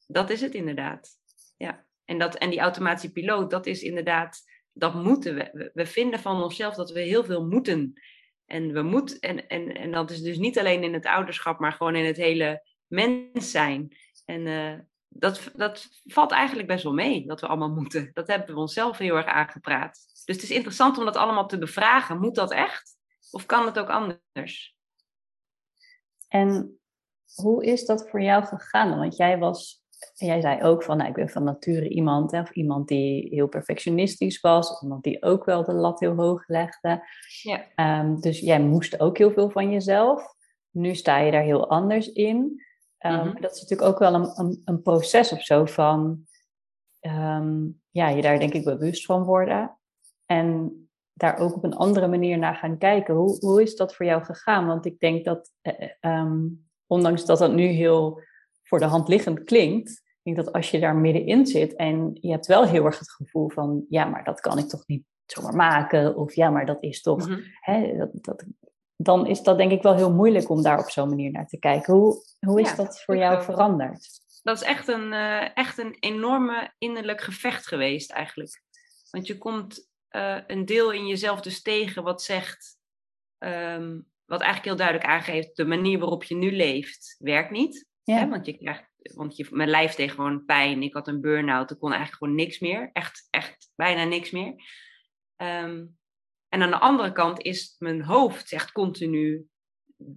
Dat is het inderdaad. Ja. En, dat, en die automatische piloot, dat is inderdaad, dat moeten we. We vinden van onszelf dat we heel veel moeten. En we moeten, en, en, en dat is dus niet alleen in het ouderschap, maar gewoon in het hele mens zijn. En uh, dat, dat valt eigenlijk best wel mee, dat we allemaal moeten. Dat hebben we onszelf heel erg aangepraat. Dus het is interessant om dat allemaal te bevragen. Moet dat echt? Of kan het ook anders? En hoe is dat voor jou gegaan? Want jij was, jij zei ook van, nou, ik ben van nature iemand, hè, of iemand die heel perfectionistisch was, iemand die ook wel de lat heel hoog legde. Ja. Um, dus jij moest ook heel veel van jezelf. Nu sta je daar heel anders in. Um, Dat is natuurlijk ook wel een, een, een proces of zo van um, ja, je daar denk ik bewust van worden. En daar ook op een andere manier naar gaan kijken. Hoe, hoe is dat voor jou gegaan? Want ik denk dat, um, ondanks dat dat nu heel voor de hand liggend klinkt, ik denk dat als je daar middenin zit en je hebt wel heel erg het gevoel van, ja, maar dat kan ik toch niet zomaar maken. Of ja, maar dat is toch, mm hè, dat, dat, dan is dat denk ik wel heel moeilijk om daar op zo'n manier naar te kijken. Hoe, hoe is dat voor jou veranderd? Dat is echt een, uh, echt een enorme innerlijk gevecht geweest eigenlijk. Want je komt eh, een deel in jezelf dus tegen wat zegt, ehm, wat eigenlijk heel duidelijk aangeeft, de manier waarop je nu leeft werkt niet. Ja. Hè? Want, je krijgt, want je, mijn lijf deed gewoon pijn. Ik had een burn-out. Ik kon eigenlijk gewoon niks meer. Echt, echt bijna niks meer. Ehm, en aan de andere kant is mijn hoofd zegt continu,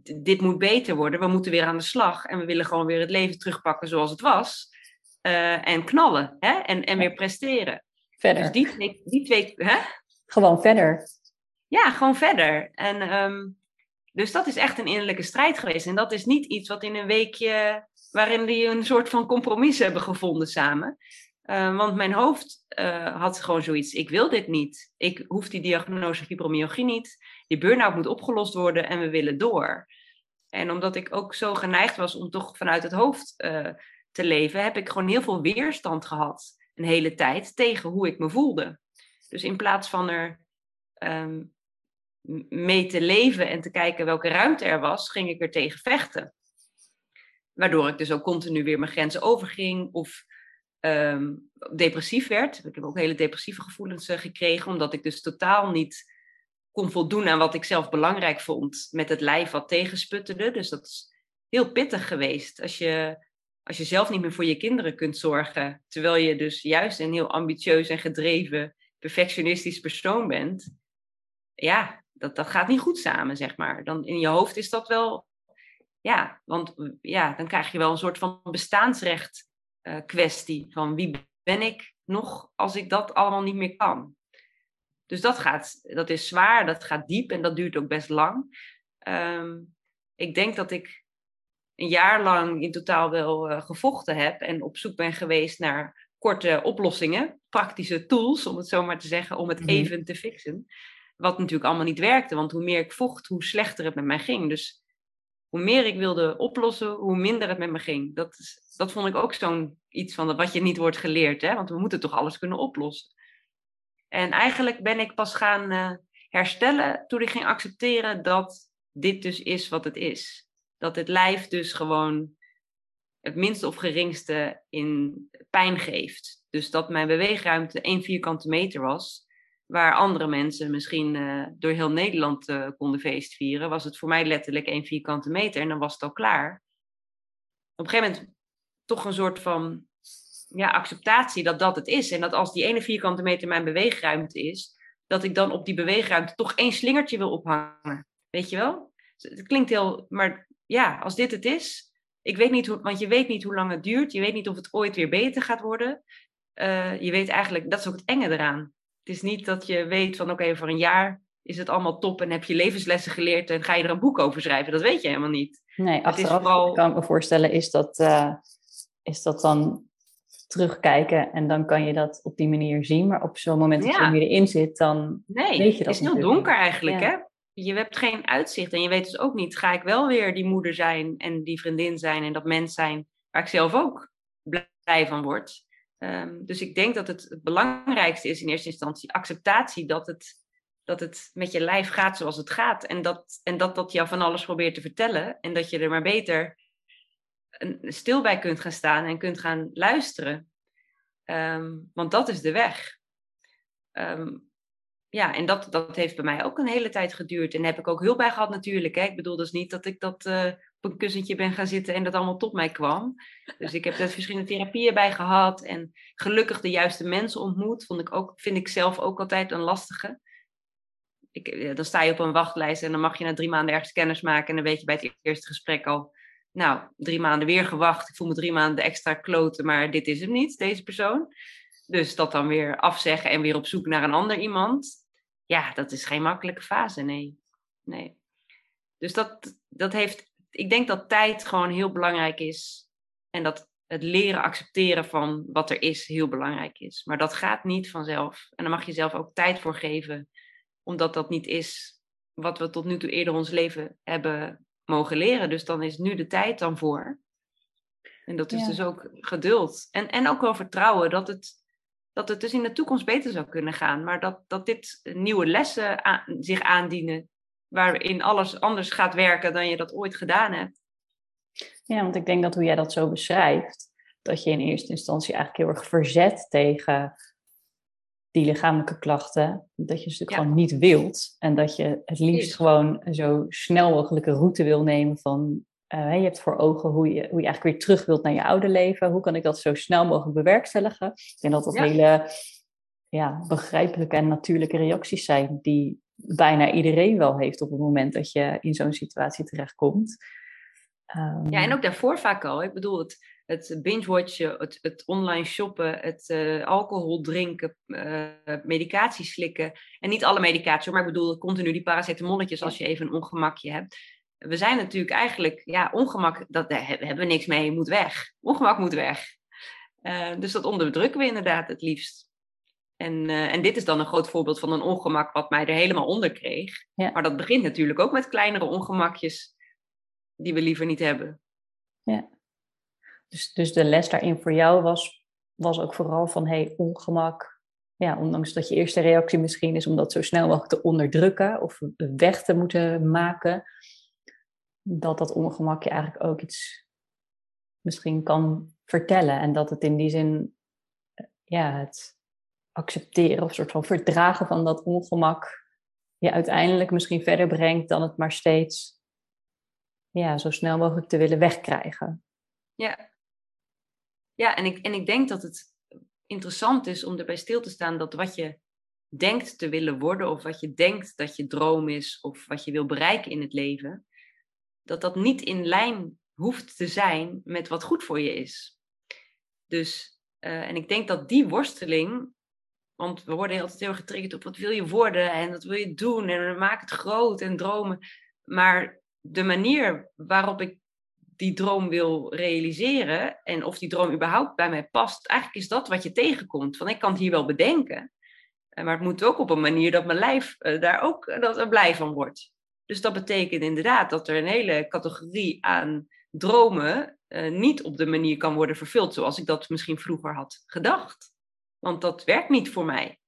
"D- dit moet beter worden. We moeten weer aan de slag. En we willen gewoon weer het leven terugpakken zoals het was. Eh, en knallen. Hè? En, en weer presteren. Verder. Dus die twee, die twee hè? Gewoon verder. ja, gewoon verder. En ehm, dus dat is echt een innerlijke strijd geweest. En dat is niet iets wat in een weekje, waarin die een soort van compromis hebben gevonden samen. Eh, want mijn hoofd eh, had gewoon zoiets, ik wil dit niet. Ik hoef die diagnose fibromyalgie niet. Die burn-out moet opgelost worden en we willen door. En omdat ik ook zo geneigd was om toch vanuit het hoofd eh, te leven, heb ik gewoon heel veel weerstand gehad een hele tijd tegen hoe ik me voelde. Dus in plaats van er ehm, mee te leven en te kijken welke ruimte er was, ging ik er tegen vechten. Waardoor ik dus ook continu weer mijn grenzen overging of ehm, depressief werd. Ik heb ook hele depressieve gevoelens eh, gekregen, omdat ik dus totaal niet kon voldoen aan wat ik zelf belangrijk vond met het lijf wat tegensputterde. Dus dat is heel pittig geweest. Als je, als je zelf niet meer voor je kinderen kunt zorgen, terwijl je dus juist een heel ambitieus en gedreven, perfectionistisch persoon bent. Ja, dat, dat gaat niet goed samen, zeg maar. Dan in je hoofd is dat wel, ja, want ja, dan krijg je wel een soort van bestaansrecht eh, kwestie. Van wie ben ik nog als ik dat allemaal niet meer kan? Dus dat, gaat, dat is zwaar, dat gaat diep en dat duurt ook best lang. Ehm, ik denk dat ik een jaar lang in totaal wel eh, gevochten heb en op zoek ben geweest naar korte oplossingen, praktische tools, om het zo maar te zeggen, om het Mhm. even te fixen. Wat natuurlijk allemaal niet werkte, want hoe meer ik vocht, hoe slechter het met mij ging. Dus hoe meer ik wilde oplossen, hoe minder het met me ging. Dat, dat vond ik ook zo'n iets van wat je niet wordt geleerd, hè? want we moeten toch alles kunnen oplossen. En eigenlijk ben ik pas gaan eh, herstellen toen ik ging accepteren dat dit dus is wat het is. Dat het lijf dus gewoon het minste of geringste in pijn geeft. Dus dat mijn beweegruimte één vierkante meter was, waar andere mensen misschien eh, door heel Nederland eh, konden feestvieren, was het voor mij letterlijk één vierkante meter en dan was het al klaar. Op een gegeven moment toch een soort van ja, acceptatie dat dat het is. En dat als die ene vierkante meter mijn beweegruimte is, dat ik dan op die beweegruimte toch één slingertje wil ophangen. Weet je wel? Het klinkt heel, maar ja, als dit het is, ik weet niet hoe, want je weet niet hoe lang het duurt, je weet niet of het ooit weer beter gaat worden. Uh, je weet eigenlijk, dat is ook het enge eraan. Het is niet dat je weet van oké, okay, voor een jaar is het allemaal top en heb je levenslessen geleerd en ga je er een boek over schrijven. Dat weet je helemaal niet. Nee, het achteraf vooral... kan ik me voorstellen, is dat, uh, is dat dan terugkijken en dan kan je dat op die manier zien. Maar op zo'n moment dat ja. je er meer in zit, dan nee, weet je dat het is heel donker eigenlijk, ja. hè? Je hebt geen uitzicht en je weet dus ook niet, ga ik wel weer die moeder zijn en die vriendin zijn en dat mens zijn waar ik zelf ook blij van word. Um, dus ik denk dat het, het belangrijkste is in eerste instantie acceptatie dat het, dat het met je lijf gaat zoals het gaat. En dat, en dat dat jou van alles probeert te vertellen. En dat je er maar beter stil bij kunt gaan staan en kunt gaan luisteren. Um, want dat is de weg. Um, ja, en dat, dat heeft bij mij ook een hele tijd geduurd. En daar heb ik ook heel bij gehad natuurlijk. Hè. Ik bedoel dus niet dat ik dat op een kussentje ben gaan zitten en dat allemaal tot mij kwam. Dus ik heb er verschillende therapieën bij gehad. En gelukkig de juiste mensen ontmoet. Vond ik ook, vind ik zelf ook altijd een lastige. Ik, dan sta je op een wachtlijst en dan mag je na drie maanden ergens kennis maken. En dan weet je bij het eerste gesprek al... Nou, drie maanden weer gewacht. Ik voel me drie maanden extra kloten, maar dit is hem niet, deze persoon. Dus dat dan weer afzeggen en weer op zoek naar een ander iemand. Ja, dat is geen makkelijke fase, nee. nee. Dus dat, dat heeft, ik denk dat tijd gewoon heel belangrijk is. En dat het leren accepteren van wat er is heel belangrijk is. Maar dat gaat niet vanzelf. En daar mag je zelf ook tijd voor geven. Omdat dat niet is wat we tot nu toe eerder ons leven hebben mogen leren. Dus dan is nu de tijd dan voor. En dat is ja. dus ook geduld. En, en ook wel vertrouwen dat het, dat het dus in de toekomst beter zou kunnen gaan. Maar dat, dat dit nieuwe lessen aan, zich aandienen. Waarin alles anders gaat werken dan je dat ooit gedaan hebt. Ja, want ik denk dat hoe jij dat zo beschrijft. Dat je in eerste instantie eigenlijk heel erg verzet tegen die lichamelijke klachten, dat je ze natuurlijk gewoon niet wilt. En dat je het liefst gewoon zo snel mogelijk een route wil nemen van uh, je hebt voor ogen hoe je, hoe je eigenlijk weer terug wilt naar je oude leven. Hoe kan ik dat zo snel mogelijk bewerkstelligen? Ik denk dat dat hele ja, begrijpelijke en natuurlijke reacties zijn die bijna iedereen wel heeft op het moment dat je in zo'n situatie terechtkomt. Um, ja, en ook daarvoor vaak al. Ik bedoel, het, het binge-watchen, het, het, online shoppen, het uh, alcohol drinken, uh, medicatie slikken. En niet alle medicatie, maar ik bedoel continu die paracetamolletjes als je even een ongemakje hebt we zijn natuurlijk eigenlijk, ja, ongemak, dat, daar hebben we niks mee, moet weg. Ongemak moet weg. Uh, dus dat onderdrukken we inderdaad het liefst. En, uh, en dit is dan een groot voorbeeld van een ongemak wat mij er helemaal onder kreeg. Ja. Maar dat begint natuurlijk ook met kleinere ongemakjes die we liever niet hebben. Ja. Dus, dus de les daarin voor jou was, was ook vooral van hey, ongemak. Ja, ondanks dat je eerste reactie misschien is om dat zo snel mogelijk te onderdrukken of weg te moeten maken, dat dat ongemak je eigenlijk ook iets misschien kan vertellen. En dat het in die zin, ja, het accepteren of soort van verdragen van dat ongemak je uiteindelijk misschien verder brengt dan het maar steeds ja, zo snel mogelijk te willen wegkrijgen. Ja, ja en, ik, en ik denk dat het interessant is om erbij stil te staan dat wat je denkt te willen worden, of wat je denkt dat je droom is, of wat je wil bereiken in het leven, dat dat niet in lijn hoeft te zijn met wat goed voor je is. Dus, uh, en ik denk dat die worsteling, want we worden altijd heel getriggerd op wat wil je worden en wat wil je doen en maken het groot en dromen. Maar de manier waarop ik die droom wil realiseren en of die droom überhaupt bij mij past, eigenlijk is dat wat je tegenkomt. Van ik kan het hier wel bedenken, eh, maar het moet ook op een manier dat mijn lijf uh, daar ook dat er blij van wordt. Dus dat betekent inderdaad dat er een hele categorie aan dromen niet op de manier kan worden vervuld zoals ik dat misschien vroeger had gedacht. Want dat werkt niet voor mij.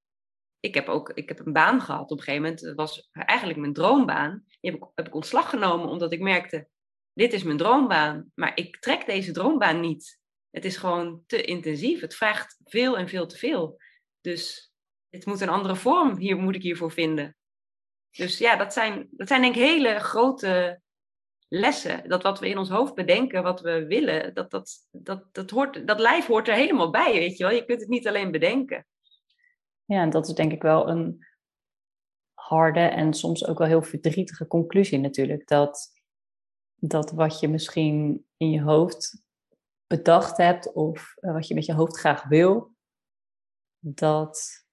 Ik heb ook ik heb een baan gehad op een gegeven moment. Dat was eigenlijk mijn droombaan. Die heb ik, heb ik ontslag genomen omdat ik merkte, dit is mijn droombaan. Maar ik trek deze droombaan niet. Het is gewoon te intensief. Het vraagt veel en veel te veel. Dus het moet een andere vorm hier moet ik hiervoor vinden. Dus ja, dat zijn, dat zijn denk ik hele grote lessen. Dat wat we in ons hoofd bedenken, wat we willen, dat, dat, dat, dat, hoort, dat lijf hoort er helemaal bij, weet je wel. Je kunt het niet alleen bedenken. Ja, en dat is denk ik wel een harde en soms ook wel heel verdrietige conclusie natuurlijk. Dat, dat wat je misschien in je hoofd bedacht hebt of eh, wat je met je hoofd graag wil, dat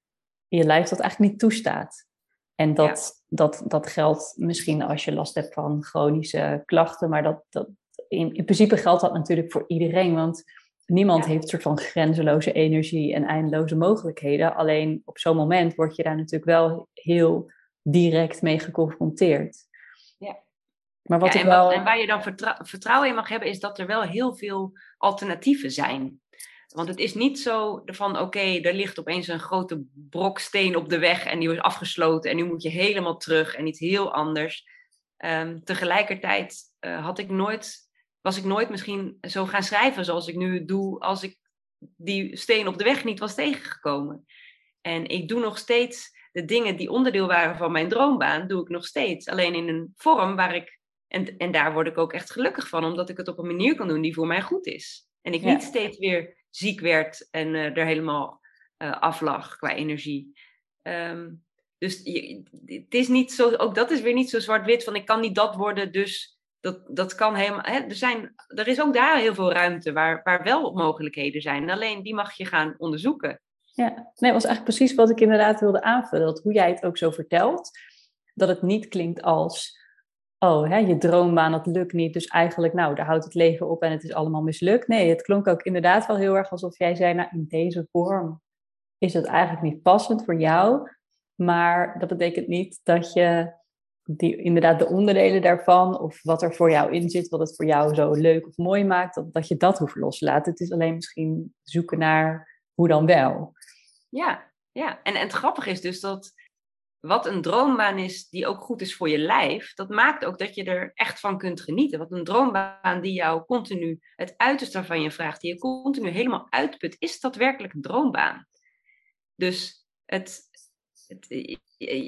je lijf dat eigenlijk niet toestaat. En dat, dat, dat geldt misschien als je last hebt van chronische klachten, maar dat, dat, in, in principe geldt dat natuurlijk voor iedereen, want niemand heeft een soort van grenzeloze energie en eindeloze mogelijkheden. Alleen op zo'n moment word je daar natuurlijk wel heel direct mee geconfronteerd. Ja. Maar wat ik en, wel... en waar je dan vertrouwen in mag hebben, is dat er wel heel veel alternatieven zijn. Want het is niet zo van, oké, er ligt opeens een grote brok steen op de weg en die is afgesloten en nu moet je helemaal terug en iets heel anders. Um, tegelijkertijd uh, had ik nooit, was ik nooit misschien zo gaan schrijven zoals ik nu doe als ik die steen op de weg niet was tegengekomen. En ik doe nog steeds de dingen die onderdeel waren van mijn droombaan, doe ik nog steeds. Alleen in een vorm waar ik, en, en daar word ik ook echt gelukkig van, omdat ik het op een manier kan doen die voor mij goed is. En ik niet steeds weer ziek werd en uh, er helemaal uh, af lag qua energie. Um, dus het is niet zo, ook dat is weer niet zo zwart-wit van ik kan niet dat worden, dus dat, dat kan helemaal. Hè, er, zijn, er is ook daar heel veel ruimte waar, waar wel mogelijkheden zijn. Alleen die mag je gaan onderzoeken. Ja, nee, dat was eigenlijk precies wat ik inderdaad wilde aanvullen. Dat hoe jij het ook zo vertelt, dat het niet klinkt als oh, hè, je droombaan, dat lukt niet. Dus eigenlijk, nou, daar houdt het leven op en het is allemaal mislukt. Nee, het klonk ook inderdaad wel heel erg alsof jij zei, nou, in deze vorm is het eigenlijk niet passend voor jou. Maar dat betekent niet dat je die, inderdaad de onderdelen daarvan, of wat er voor jou in zit, wat het voor jou zo leuk of mooi maakt, dat, dat je dat hoeft loslaten. Het is alleen misschien zoeken naar hoe dan wel. Ja, ja. En, en het grappige is dus dat wat een droombaan is die ook goed is voor je lijf, dat maakt ook dat je er echt van kunt genieten. Want een droombaan die jou continu het uiterste van je vraagt, die je continu helemaal uitput, is dat werkelijk een droombaan? Dus het, het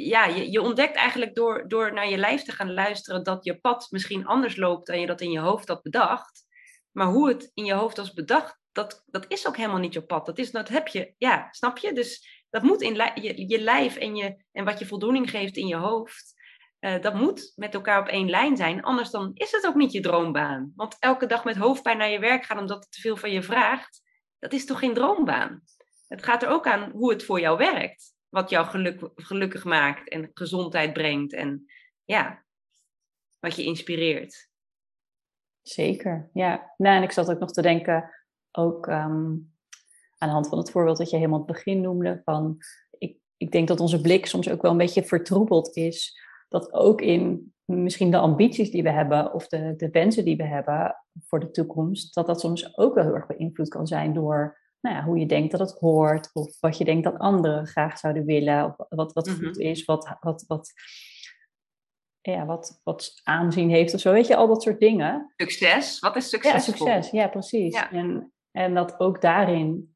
ja, je, je ontdekt eigenlijk door, door naar je lijf te gaan luisteren dat je pad misschien anders loopt dan je dat in je hoofd had bedacht. Maar hoe het in je hoofd was bedacht, dat, dat is ook helemaal niet je pad. Dat, is, dat heb je, ja, snap je? Dus dat moet in je, je lijf en, je, en wat je voldoening geeft in je hoofd. Uh, dat moet met elkaar op één lijn zijn. Anders dan is het ook niet je droombaan. Want elke dag met hoofdpijn naar je werk gaan omdat het te veel van je vraagt, dat is toch geen droombaan? Het gaat er ook aan hoe het voor jou werkt. Wat jou geluk, gelukkig maakt en gezondheid brengt. En ja, wat je inspireert. Zeker, ja. Nou, en ik zat ook nog te denken, ook um, aan de hand van het voorbeeld dat je helemaal het begin noemde, van ik, ik denk dat onze blik soms ook wel een beetje vertroebeld is. Dat ook in misschien de ambities die we hebben of de, de wensen die we hebben voor de toekomst, dat dat soms ook wel heel erg beïnvloed kan zijn door nou ja, hoe je denkt dat het hoort, of wat je denkt dat anderen graag zouden willen, of wat, wat mhm. goed is, wat, wat, wat, ja, wat, wat aanzien heeft of zo. Weet je, al dat soort dingen. Succes, wat is succes? Ja, succes, ja, precies. En, en dat ook daarin,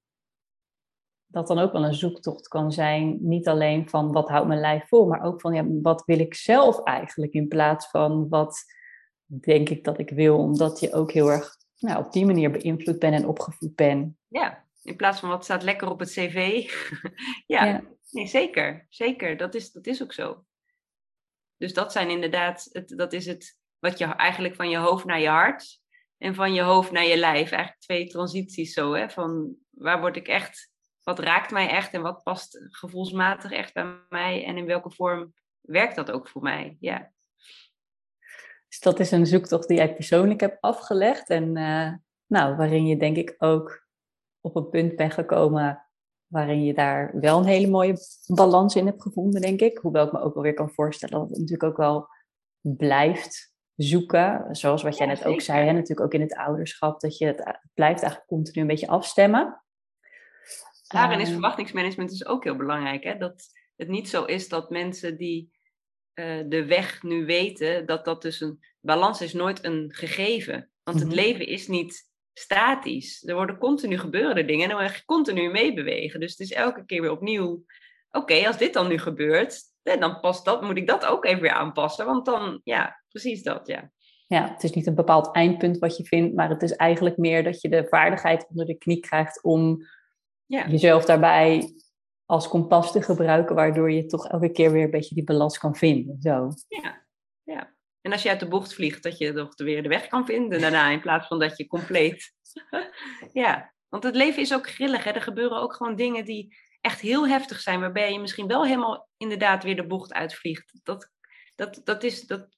dat dan ook wel een zoektocht kan zijn, niet alleen van wat houdt mijn lijf vol, maar ook van ja, wat wil ik zelf eigenlijk, in plaats van wat denk ik dat ik wil, omdat je ook heel erg nou, op die manier beïnvloed bent en opgevoed bent. Ja, in plaats van wat staat lekker op het cv. ja, ja, Nee, zeker, zeker, dat is, dat is ook zo. Dus dat zijn inderdaad, het, dat is het wat je eigenlijk van je hoofd naar je hart en van je hoofd naar je lijf. Eigenlijk twee transities zo, hè? Van waar word ik echt, wat raakt mij echt en wat past gevoelsmatig echt bij mij en in welke vorm werkt dat ook voor mij? Ja. Dus dat is een zoektocht die jij persoonlijk hebt afgelegd en uh, nou, waarin je denk ik ook op een punt bent gekomen waarin je daar wel een hele mooie balans in hebt gevonden, denk ik. Hoewel ik me ook wel weer kan voorstellen dat het natuurlijk ook wel blijft zoeken. Zoals wat jij net ook zei, hè, natuurlijk ook in het ouderschap, dat je het, blijft eigenlijk continu een beetje afstemmen. Daarin is ehm, verwachtingsmanagement dus ook heel belangrijk. Hè? Dat het niet zo is dat mensen die uh, de weg nu weten, dat dat dus een balans is nooit een gegeven. Want het mhm. leven is niet statisch. Er worden continu gebeurde dingen en dan je continu meebewegen. Dus het is elke keer weer opnieuw. Oké, als dit dan nu gebeurt, dan past dat, moet ik dat ook even weer aanpassen. Want dan, ja, precies dat, ja. Ja, het is niet een bepaald eindpunt wat je vindt, maar het is eigenlijk meer dat je de vaardigheid onder de knie krijgt om ja. jezelf daarbij als kompas te gebruiken, waardoor je toch elke keer weer een beetje die balans kan vinden. Zo. Ja, ja. En als je uit de bocht vliegt, dat je toch weer de weg kan vinden daarna, in plaats van dat je compleet. ja, want het leven is ook grillig. Hè? Er gebeuren ook gewoon dingen die echt heel heftig zijn, waarbij je misschien wel helemaal inderdaad weer de bocht uitvliegt. Dat, dat, dat, is, dat,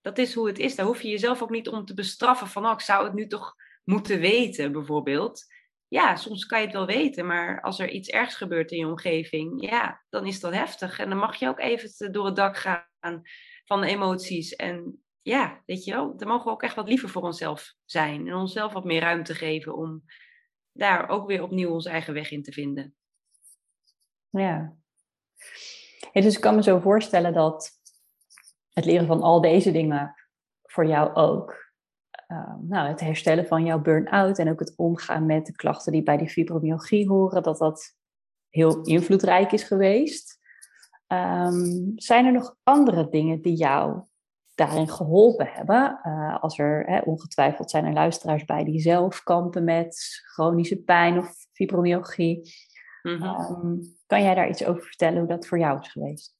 dat is hoe het is. Daar hoef je jezelf ook niet om te bestraffen van, oh, ik zou het nu toch moeten weten, bijvoorbeeld. Ja, soms kan je het wel weten, maar als er iets ergs gebeurt in je omgeving, ja, dan is dat heftig. En dan mag je ook even door het dak gaan van de emoties. En ja, weet je wel, dan mogen we ook echt wat liever voor onszelf zijn. En onszelf wat meer ruimte geven om daar ook weer opnieuw onze eigen weg in te vinden. Ja. dus ik kan me zo voorstellen dat het leren van al deze dingen voor jou ook. Uh, nou, het herstellen van jouw burn-out en ook het omgaan met de klachten die bij die fibromyalgie horen, dat dat heel invloedrijk is geweest. Um, zijn er nog andere dingen die jou daarin geholpen hebben? Uh, als er hè, ongetwijfeld zijn er luisteraars bij die zelf kampen met chronische pijn of fibromyalgie. Mm um, kan jij daar iets over vertellen hoe dat voor jou is geweest?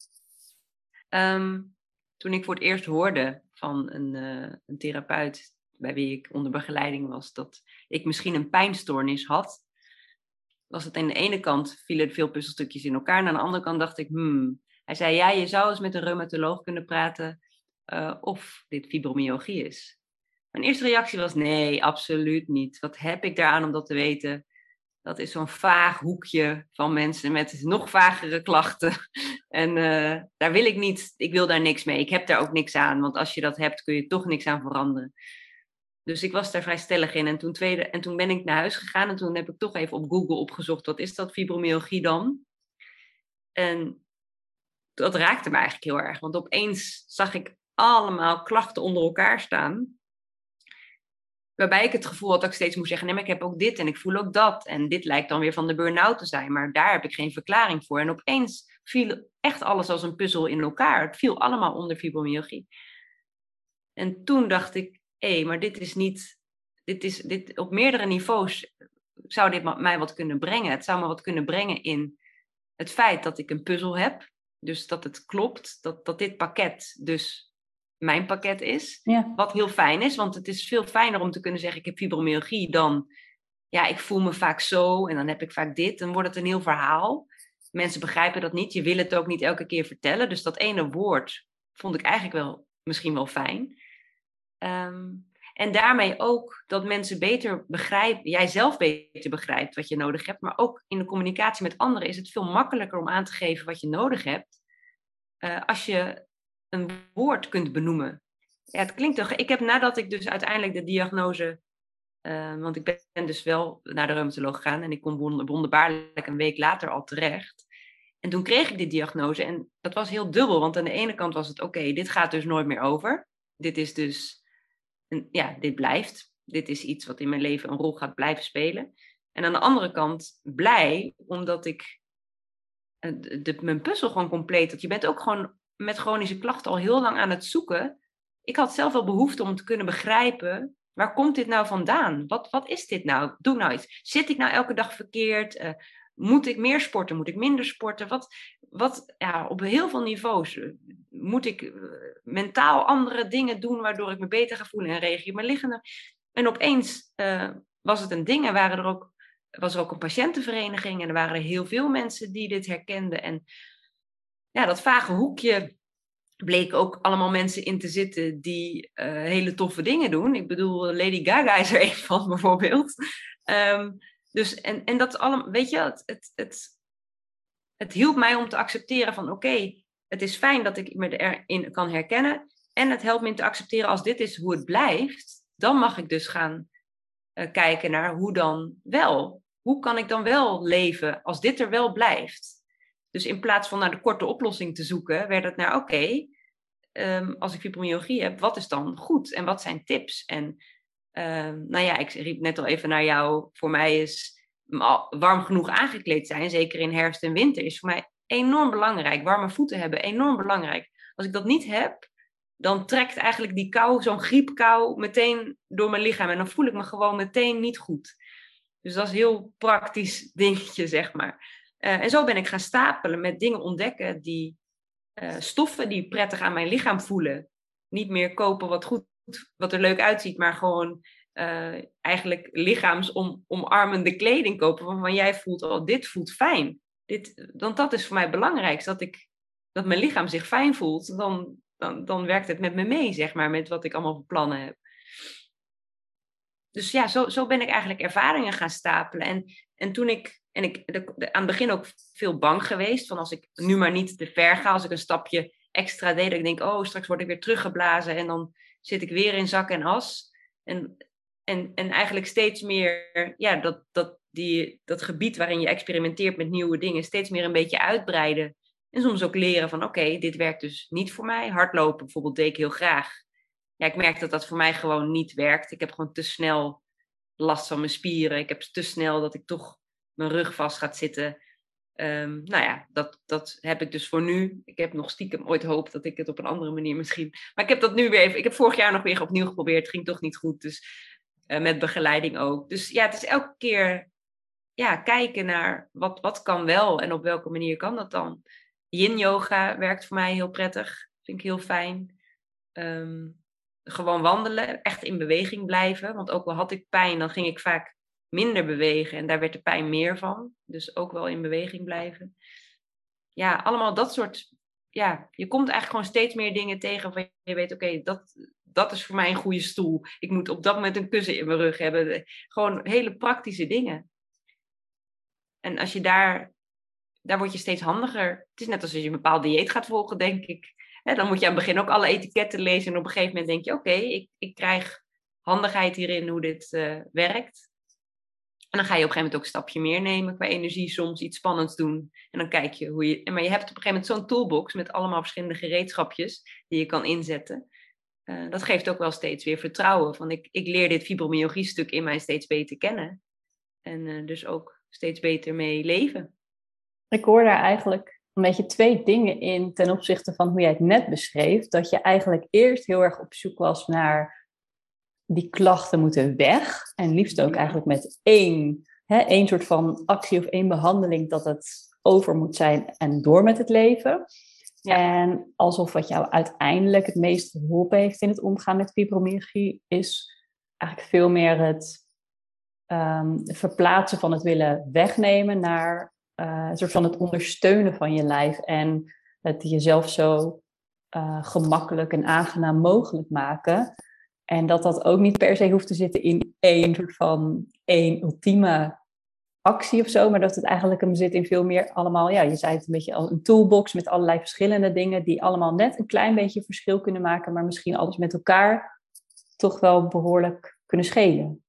Um, toen ik voor het eerst hoorde van een, uh, een therapeut bij wie ik onder begeleiding was, dat ik misschien een pijnstoornis had, was het aan de ene kant vielen veel puzzelstukjes in elkaar. Aan de andere kant dacht ik, hmm. Hij zei, ja, je zou eens met een reumatoloog kunnen praten uh, of dit fibromyalgie is. Mijn eerste reactie was, nee, absoluut niet. Wat heb ik daaraan om dat te weten? Dat is zo'n vaag hoekje van mensen met nog vagere klachten. En uh, daar wil ik niet, ik wil daar niks mee. Ik heb daar ook niks aan, want als je dat hebt kun je toch niks aan veranderen. Dus ik was daar vrij stellig in. En toen, tweede, en toen ben ik naar huis gegaan en toen heb ik toch even op Google opgezocht, wat is dat fibromyalgie dan? En dat raakte me eigenlijk heel erg. Want opeens zag ik allemaal klachten onder elkaar staan. waarbij ik het gevoel had dat ik steeds moest zeggen, nee, maar ik heb ook dit en ik voel ook dat. En dit lijkt dan weer van de burn-out te zijn, maar daar heb ik geen verklaring voor. En opeens viel echt alles als een puzzel in elkaar. Het viel allemaal onder fibromyalgie. En toen dacht ik, hé, maar dit is niet, dit is, dit, op meerdere niveaus zou dit mij wat kunnen brengen. Het zou me wat kunnen brengen in het feit dat ik een puzzel heb. Dus dat het klopt, dat, dat dit pakket dus mijn pakket is. Ja. Wat heel fijn is, want het is veel fijner om te kunnen zeggen: ik heb fibromyalgie dan. Ja, ik voel me vaak zo en dan heb ik vaak dit. Dan wordt het een heel verhaal. Mensen begrijpen dat niet. Je wil het ook niet elke keer vertellen. Dus dat ene woord vond ik eigenlijk wel misschien wel fijn. Ehm, en daarmee ook dat mensen beter begrijpen, jij zelf beter begrijpt wat je nodig hebt, maar ook in de communicatie met anderen is het veel makkelijker om aan te geven wat je nodig hebt, uh, als je een woord kunt benoemen. Ja, het klinkt toch. Ik heb nadat ik dus uiteindelijk de diagnose, uh, want ik ben dus wel naar de reumatoloog gegaan en ik kom wonderbaarlijk een week later al terecht. En toen kreeg ik die diagnose en dat was heel dubbel, want aan de ene kant was het oké, dit gaat dus nooit meer over. Dit is dus ja, dit blijft. Dit is iets wat in mijn leven een rol gaat blijven spelen. En aan de andere kant blij, omdat ik eh, de, mijn puzzel gewoon compleet had. Je bent ook gewoon met chronische klachten al heel lang aan het zoeken. Ik had zelf wel behoefte om te kunnen begrijpen, waar komt dit nou vandaan? Wat, wat is dit nou? Doe nou iets. Zit ik nou elke dag verkeerd? Uh, moet ik meer sporten? Moet ik minder sporten? Wat, wat ja, op heel veel niveaus eh, moet ik eh, mentaal andere dingen doen waardoor ik me beter ga voelen en reageer mijn lichaam. En opeens uh, was het een ding. Er waren er ook, was er ook een patiëntenvereniging en er waren heel veel mensen die dit herkenden. En ja, dat vage hoekje bleek ook allemaal mensen in te zitten die hele toffe dingen doen. Ik bedoel, Lady Gaga is er een van bijvoorbeeld. Um, dus, en, en dat allemaal, weet je, het, het, het, het hielp mij om te accepteren van oké, het is fijn dat ik me erin kan herkennen. En het helpt me te accepteren als dit is hoe het blijft. Dan mag ik dus gaan uh, kijken naar hoe dan wel. Hoe kan ik dan wel leven als dit er wel blijft? Dus in plaats van naar de korte oplossing te zoeken, werd het naar oké, um, als ik fibromyalgie heb, wat is dan goed en wat zijn tips? En um, nou ja, ik riep net al even naar jou. Voor mij is warm genoeg aangekleed zijn, zeker in herfst en winter, is voor mij enorm belangrijk. Warme voeten hebben, enorm belangrijk. Als ik dat niet heb, dan trekt eigenlijk die kou, zo'n griepkou, meteen door mijn lichaam. En dan voel ik me gewoon meteen niet goed. Dus dat is een heel praktisch dingetje, zeg maar. Uh, en zo ben ik gaan stapelen met dingen ontdekken die uh, stoffen die prettig aan mijn lichaam voelen. Niet meer kopen wat goed, wat er leuk uitziet, maar gewoon uh, eigenlijk lichaamsomarmende kleding kopen. Waarvan jij voelt, oh, dit voelt fijn. Dit, want dat is voor mij het belangrijkste. Dat, ik, dat mijn lichaam zich fijn voelt. Dan, dan, dan werkt het met me mee, zeg maar. Met wat ik allemaal voor plannen heb. Dus ja, zo, zo ben ik eigenlijk ervaringen gaan stapelen. En, en toen ik, en ik aan het begin ook veel bang geweest. Van als ik nu maar niet te ver ga. Als ik een stapje extra deed. Dat ik denk, oh, straks word ik weer teruggeblazen. En dan zit ik weer in zak en as. En en, en eigenlijk steeds meer ja, dat, dat, die, dat gebied waarin je experimenteert met nieuwe dingen, steeds meer een beetje uitbreiden. En soms ook leren van oké, dit werkt dus niet voor mij. Hardlopen bijvoorbeeld deed ik heel graag. Ja, ik merk dat dat voor mij gewoon niet werkt. Ik heb gewoon te snel last van mijn spieren. Ik heb te snel dat ik toch mijn rug vast gaat zitten. Um, nou ja, dat, dat heb ik dus voor nu. Ik heb nog stiekem ooit hoop dat ik het op een andere manier misschien. Maar ik heb dat nu weer even. Ik heb vorig jaar nog weer opnieuw geprobeerd. Het ging toch niet goed. Dus uh, met begeleiding ook. Dus ja, het is elke keer ja, kijken naar wat, wat kan wel en op welke manier kan dat dan. Yin yoga werkt voor mij heel prettig. Vind ik heel fijn. Um, gewoon wandelen, echt in beweging blijven. Want ook al had ik pijn, dan ging ik vaak minder bewegen en daar werd de pijn meer van. Dus ook wel in beweging blijven. Ja, allemaal dat soort. Ja, je komt eigenlijk gewoon steeds meer dingen tegen van je weet, oké, dat, dat is voor mij een goede stoel. Ik moet op dat moment een kussen in mijn rug hebben. Gewoon hele praktische dingen. En als je daar, daar word je steeds handiger. Het is net als je een bepaald dieet gaat volgen, denk ik. dan moet je aan het begin ook alle etiketten lezen. En op een gegeven moment denk je, oké, ik, ik krijg handigheid hierin hoe dit uh, werkt. En dan ga je op een gegeven moment ook een stapje meer nemen qua energie, soms iets spannends doen. En dan kijk je hoe je. Maar je hebt op een gegeven moment zo'n toolbox met allemaal verschillende gereedschapjes die je kan inzetten. uh, dat geeft ook wel steeds weer vertrouwen. Van ik, ik leer dit fibromyalgie-stuk in mij steeds beter kennen. En uh, dus ook steeds beter mee leven. Ik hoor daar eigenlijk een beetje twee dingen in ten opzichte van hoe jij het net beschreef. Dat je eigenlijk eerst heel erg op zoek was naar die klachten moeten weg. En liefst ook eigenlijk met één, hè, één soort van actie of één behandeling dat het over moet zijn en door met het leven. En alsof wat jou uiteindelijk het meest geholpen heeft in het omgaan met fibromyalgie, is eigenlijk veel meer het um, verplaatsen van het willen wegnemen naar uh, een soort van het ondersteunen van je lijf en het jezelf zo uh, gemakkelijk en aangenaam mogelijk maken. En dat dat ook niet per se hoeft te zitten in één soort van één ultieme actie of zo, maar dat het eigenlijk hem zit in veel meer allemaal, ja, je zei het een beetje als een toolbox met allerlei verschillende dingen die allemaal net een klein beetje verschil kunnen maken, maar misschien alles met elkaar toch wel behoorlijk kunnen schelen.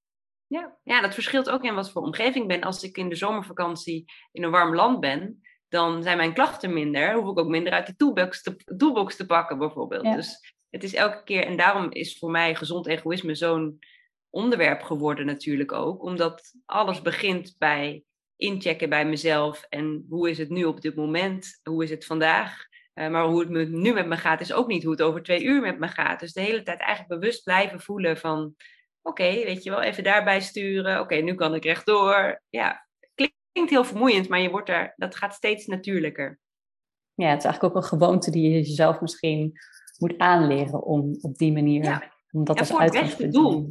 Ja, ja, dat verschilt ook in wat voor omgeving ik ben. Als ik in de zomervakantie in een warm land ben, dan zijn mijn klachten minder. Hoef ik ook minder uit de toolbox te, toolbox te pakken, bijvoorbeeld. Dus het is elke keer, en daarom is voor mij gezond egoïsme zo'n onderwerp geworden natuurlijk ook. Omdat alles begint bij inchecken bij mezelf. En hoe is het nu op dit moment? Hoe is het vandaag? Uh, maar hoe het nu met me gaat, is ook niet hoe het over twee uur met me gaat. Dus de hele tijd eigenlijk bewust blijven voelen van... Oké, weet je wel, even daarbij sturen. Oké, nu kan ik rechtdoor. Ja, klinkt heel vermoeiend, maar je wordt er, dat gaat steeds natuurlijker. Ja, het is eigenlijk ook een gewoonte die je jezelf misschien moet aanleren om op die manier... Ja. Om dat ja, als voor het uitgangspunt beste te doel.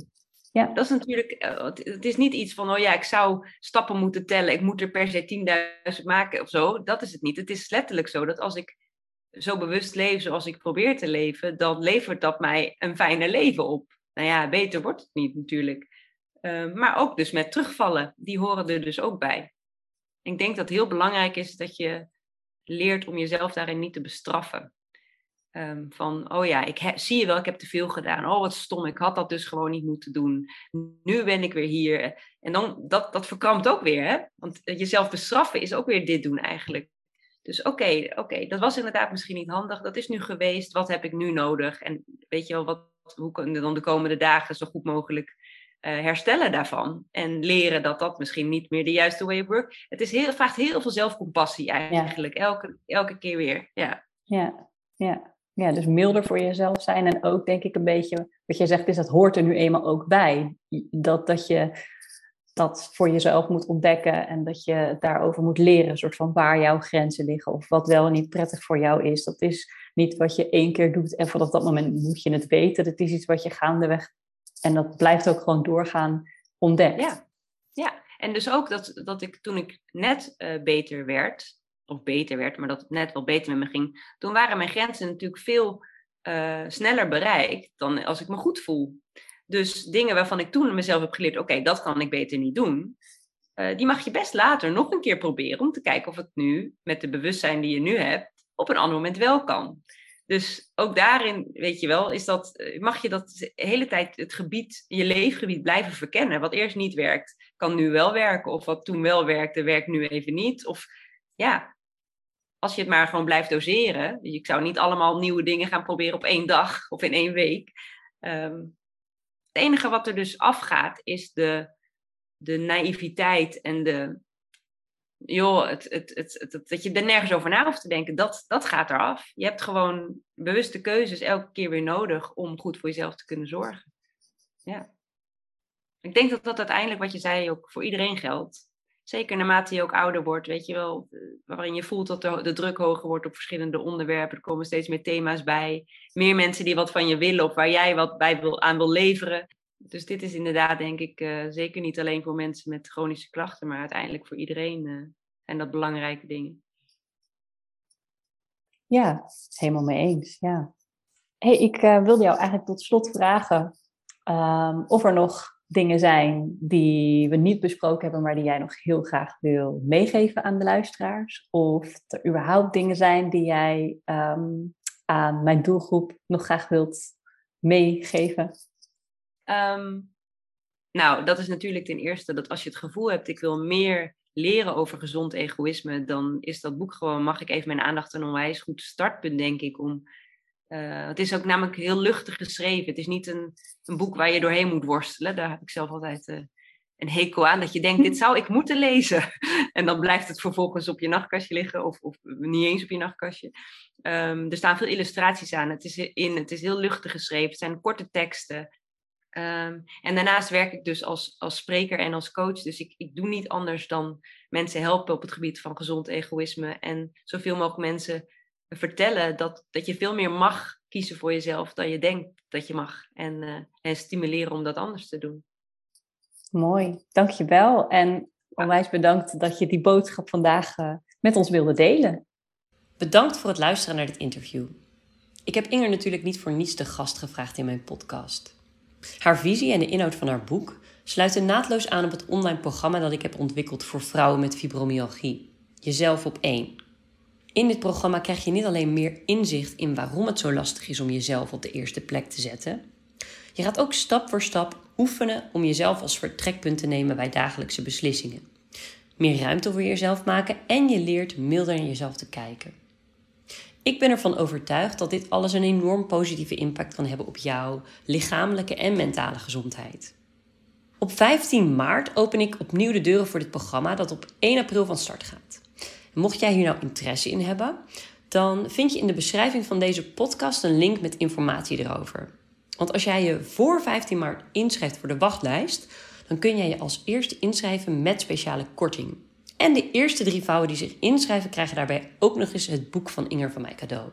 Ja. Dat is natuurlijk, eh, het is niet iets van, oh ja, ik zou stappen moeten tellen, ik moet er per se 10.000 maken of zo. Dat is het niet. Het is letterlijk zo dat als ik zo bewust leef zoals ik probeer te leven, dan levert dat mij een fijner leven op. Nou ja, beter wordt het niet natuurlijk. Uh, maar ook dus met terugvallen, die horen er dus ook bij. Ik denk dat het heel belangrijk is dat je leert om jezelf daarin niet te bestraffen. Um, van, oh ja, ik zie je wel, ik heb te veel gedaan. Oh, wat stom, ik had dat dus gewoon niet moeten doen. Nu ben ik weer hier. En dan, dat, dat verkrampt ook weer, hè? Want jezelf bestraffen is ook weer dit doen eigenlijk. Dus oké, okay, oké, okay, dat was inderdaad misschien niet handig. Dat is nu geweest. Wat heb ik nu nodig? En weet je wel, wat, hoe kunnen we dan de komende dagen zo goed mogelijk uh, herstellen daarvan? En leren dat dat misschien niet meer de juiste way of work. Het is heel, vraagt heel veel zelfcompassie eigenlijk. Ja. Elke, elke keer weer. Ja, ja. ja. Ja, dus milder voor jezelf zijn. En ook denk ik een beetje, wat jij zegt, is dat hoort er nu eenmaal ook bij. Dat, dat je dat voor jezelf moet ontdekken en dat je daarover moet leren, een soort van waar jouw grenzen liggen of wat wel niet prettig voor jou is. Dat is niet wat je één keer doet en vanaf dat moment moet je het weten. Dat is iets wat je gaandeweg en dat blijft ook gewoon doorgaan ontdekken. Ja, ja. en dus ook dat, dat ik toen ik net uh, beter werd, of beter werd, maar dat het net wel beter met me ging, toen waren mijn grenzen natuurlijk veel uh, sneller bereikt dan als ik me goed voel. Dus dingen waarvan ik toen mezelf heb geleerd, oké, dat kan ik beter niet doen, uh, die mag je best later nog een keer proberen om te kijken of het nu, met de bewustzijn die je nu hebt, op een ander moment wel kan. Dus ook daarin, weet je wel, is dat, eh, mag je dat de hele tijd het gebied, je leefgebied blijven verkennen. Wat eerst niet werkt, kan nu wel werken. Of wat toen wel werkte, werkt nu even niet. Of ja, als je het maar gewoon blijft doseren. Dus ik zou niet allemaal nieuwe dingen gaan proberen op één dag of in één week. Um, het enige wat er dus afgaat is de, de naïviteit en de. joh, het, het, het, dat je er nergens over na hoeft te denken. Dat, dat gaat eraf. Je hebt gewoon bewuste keuzes elke keer weer nodig om goed voor jezelf te kunnen zorgen. Ja. Ik denk dat dat uiteindelijk wat je zei ook voor iedereen geldt zeker naarmate je ook ouder wordt, weet je wel, eh, waarin je voelt dat de, druk hoger wordt op verschillende onderwerpen. Er komen steeds meer thema's bij. Meer mensen die wat van je willen of waar jij wat bij wil, aan wil leveren. Dus dit is inderdaad, denk ik, uh, zeker niet alleen voor mensen met chronische klachten, maar uiteindelijk voor iedereen uh, zijn dat belangrijke dingen. Ja, helemaal mee eens. Ja. Hey, ik wilde jou eigenlijk tot slot vragen um, of er nog dingen zijn die we niet besproken hebben, maar die jij nog heel graag wil meegeven aan de luisteraars? Of er überhaupt dingen zijn die jij um, aan mijn doelgroep nog graag wilt meegeven? Um, nou, dat is natuurlijk ten eerste dat als je het gevoel hebt, ik wil meer leren over gezond egoïsme, dan is dat boek gewoon, mag ik even mijn aandacht een onwijs goed startpunt, denk ik, om Uh, het is ook namelijk heel luchtig geschreven. Het is niet een, een boek waar je doorheen moet worstelen. Daar heb ik zelf altijd uh, een hekel aan. Dat je denkt, dit zou ik moeten lezen. en dan blijft het vervolgens op je nachtkastje liggen. Of, of niet eens op je nachtkastje. Um, er staan veel illustraties aan. Het is, in, het is heel luchtig geschreven. Het zijn korte teksten. Um, en daarnaast werk ik dus als, als spreker en als coach. Dus ik, ik doe niet anders dan mensen helpen op het gebied van gezond egoïsme. En zoveel mogelijk mensen vertellen dat, dat je veel meer mag kiezen voor jezelf dan je denkt dat je mag. En, uh, en stimuleren om dat anders te doen. Mooi, dankjewel. En onwijs bedankt dat je die boodschap vandaag uh, met ons wilde delen. Bedankt voor het luisteren naar dit interview. Ik heb Inger natuurlijk niet voor niets de gast gevraagd in mijn podcast. Haar visie en de inhoud van haar boek sluiten naadloos aan op het online programma dat ik heb ontwikkeld voor vrouwen met fibromyalgie. Jezelf op één. In dit programma krijg je niet alleen meer inzicht in waarom het zo lastig is om jezelf op de eerste plek te zetten. Je gaat ook stap voor stap oefenen om jezelf als vertrekpunt te nemen bij dagelijkse beslissingen. Meer ruimte voor jezelf maken en je leert milder naar jezelf te kijken. Ik ben ervan overtuigd dat dit alles een enorm positieve impact kan hebben op jouw lichamelijke en mentale gezondheid. Op 15 maart open ik opnieuw de deuren voor dit programma dat op 1 april van start gaat. Mocht jij hier nou interesse in hebben, dan vind je in de beschrijving van deze podcast een link met informatie erover. Want als jij je voor 15 maart inschrijft voor de wachtlijst, dan kun jij je als eerste inschrijven met speciale korting. En de eerste drie vrouwen die zich inschrijven krijgen daarbij ook nog eens het boek van Inger van mij cadeau.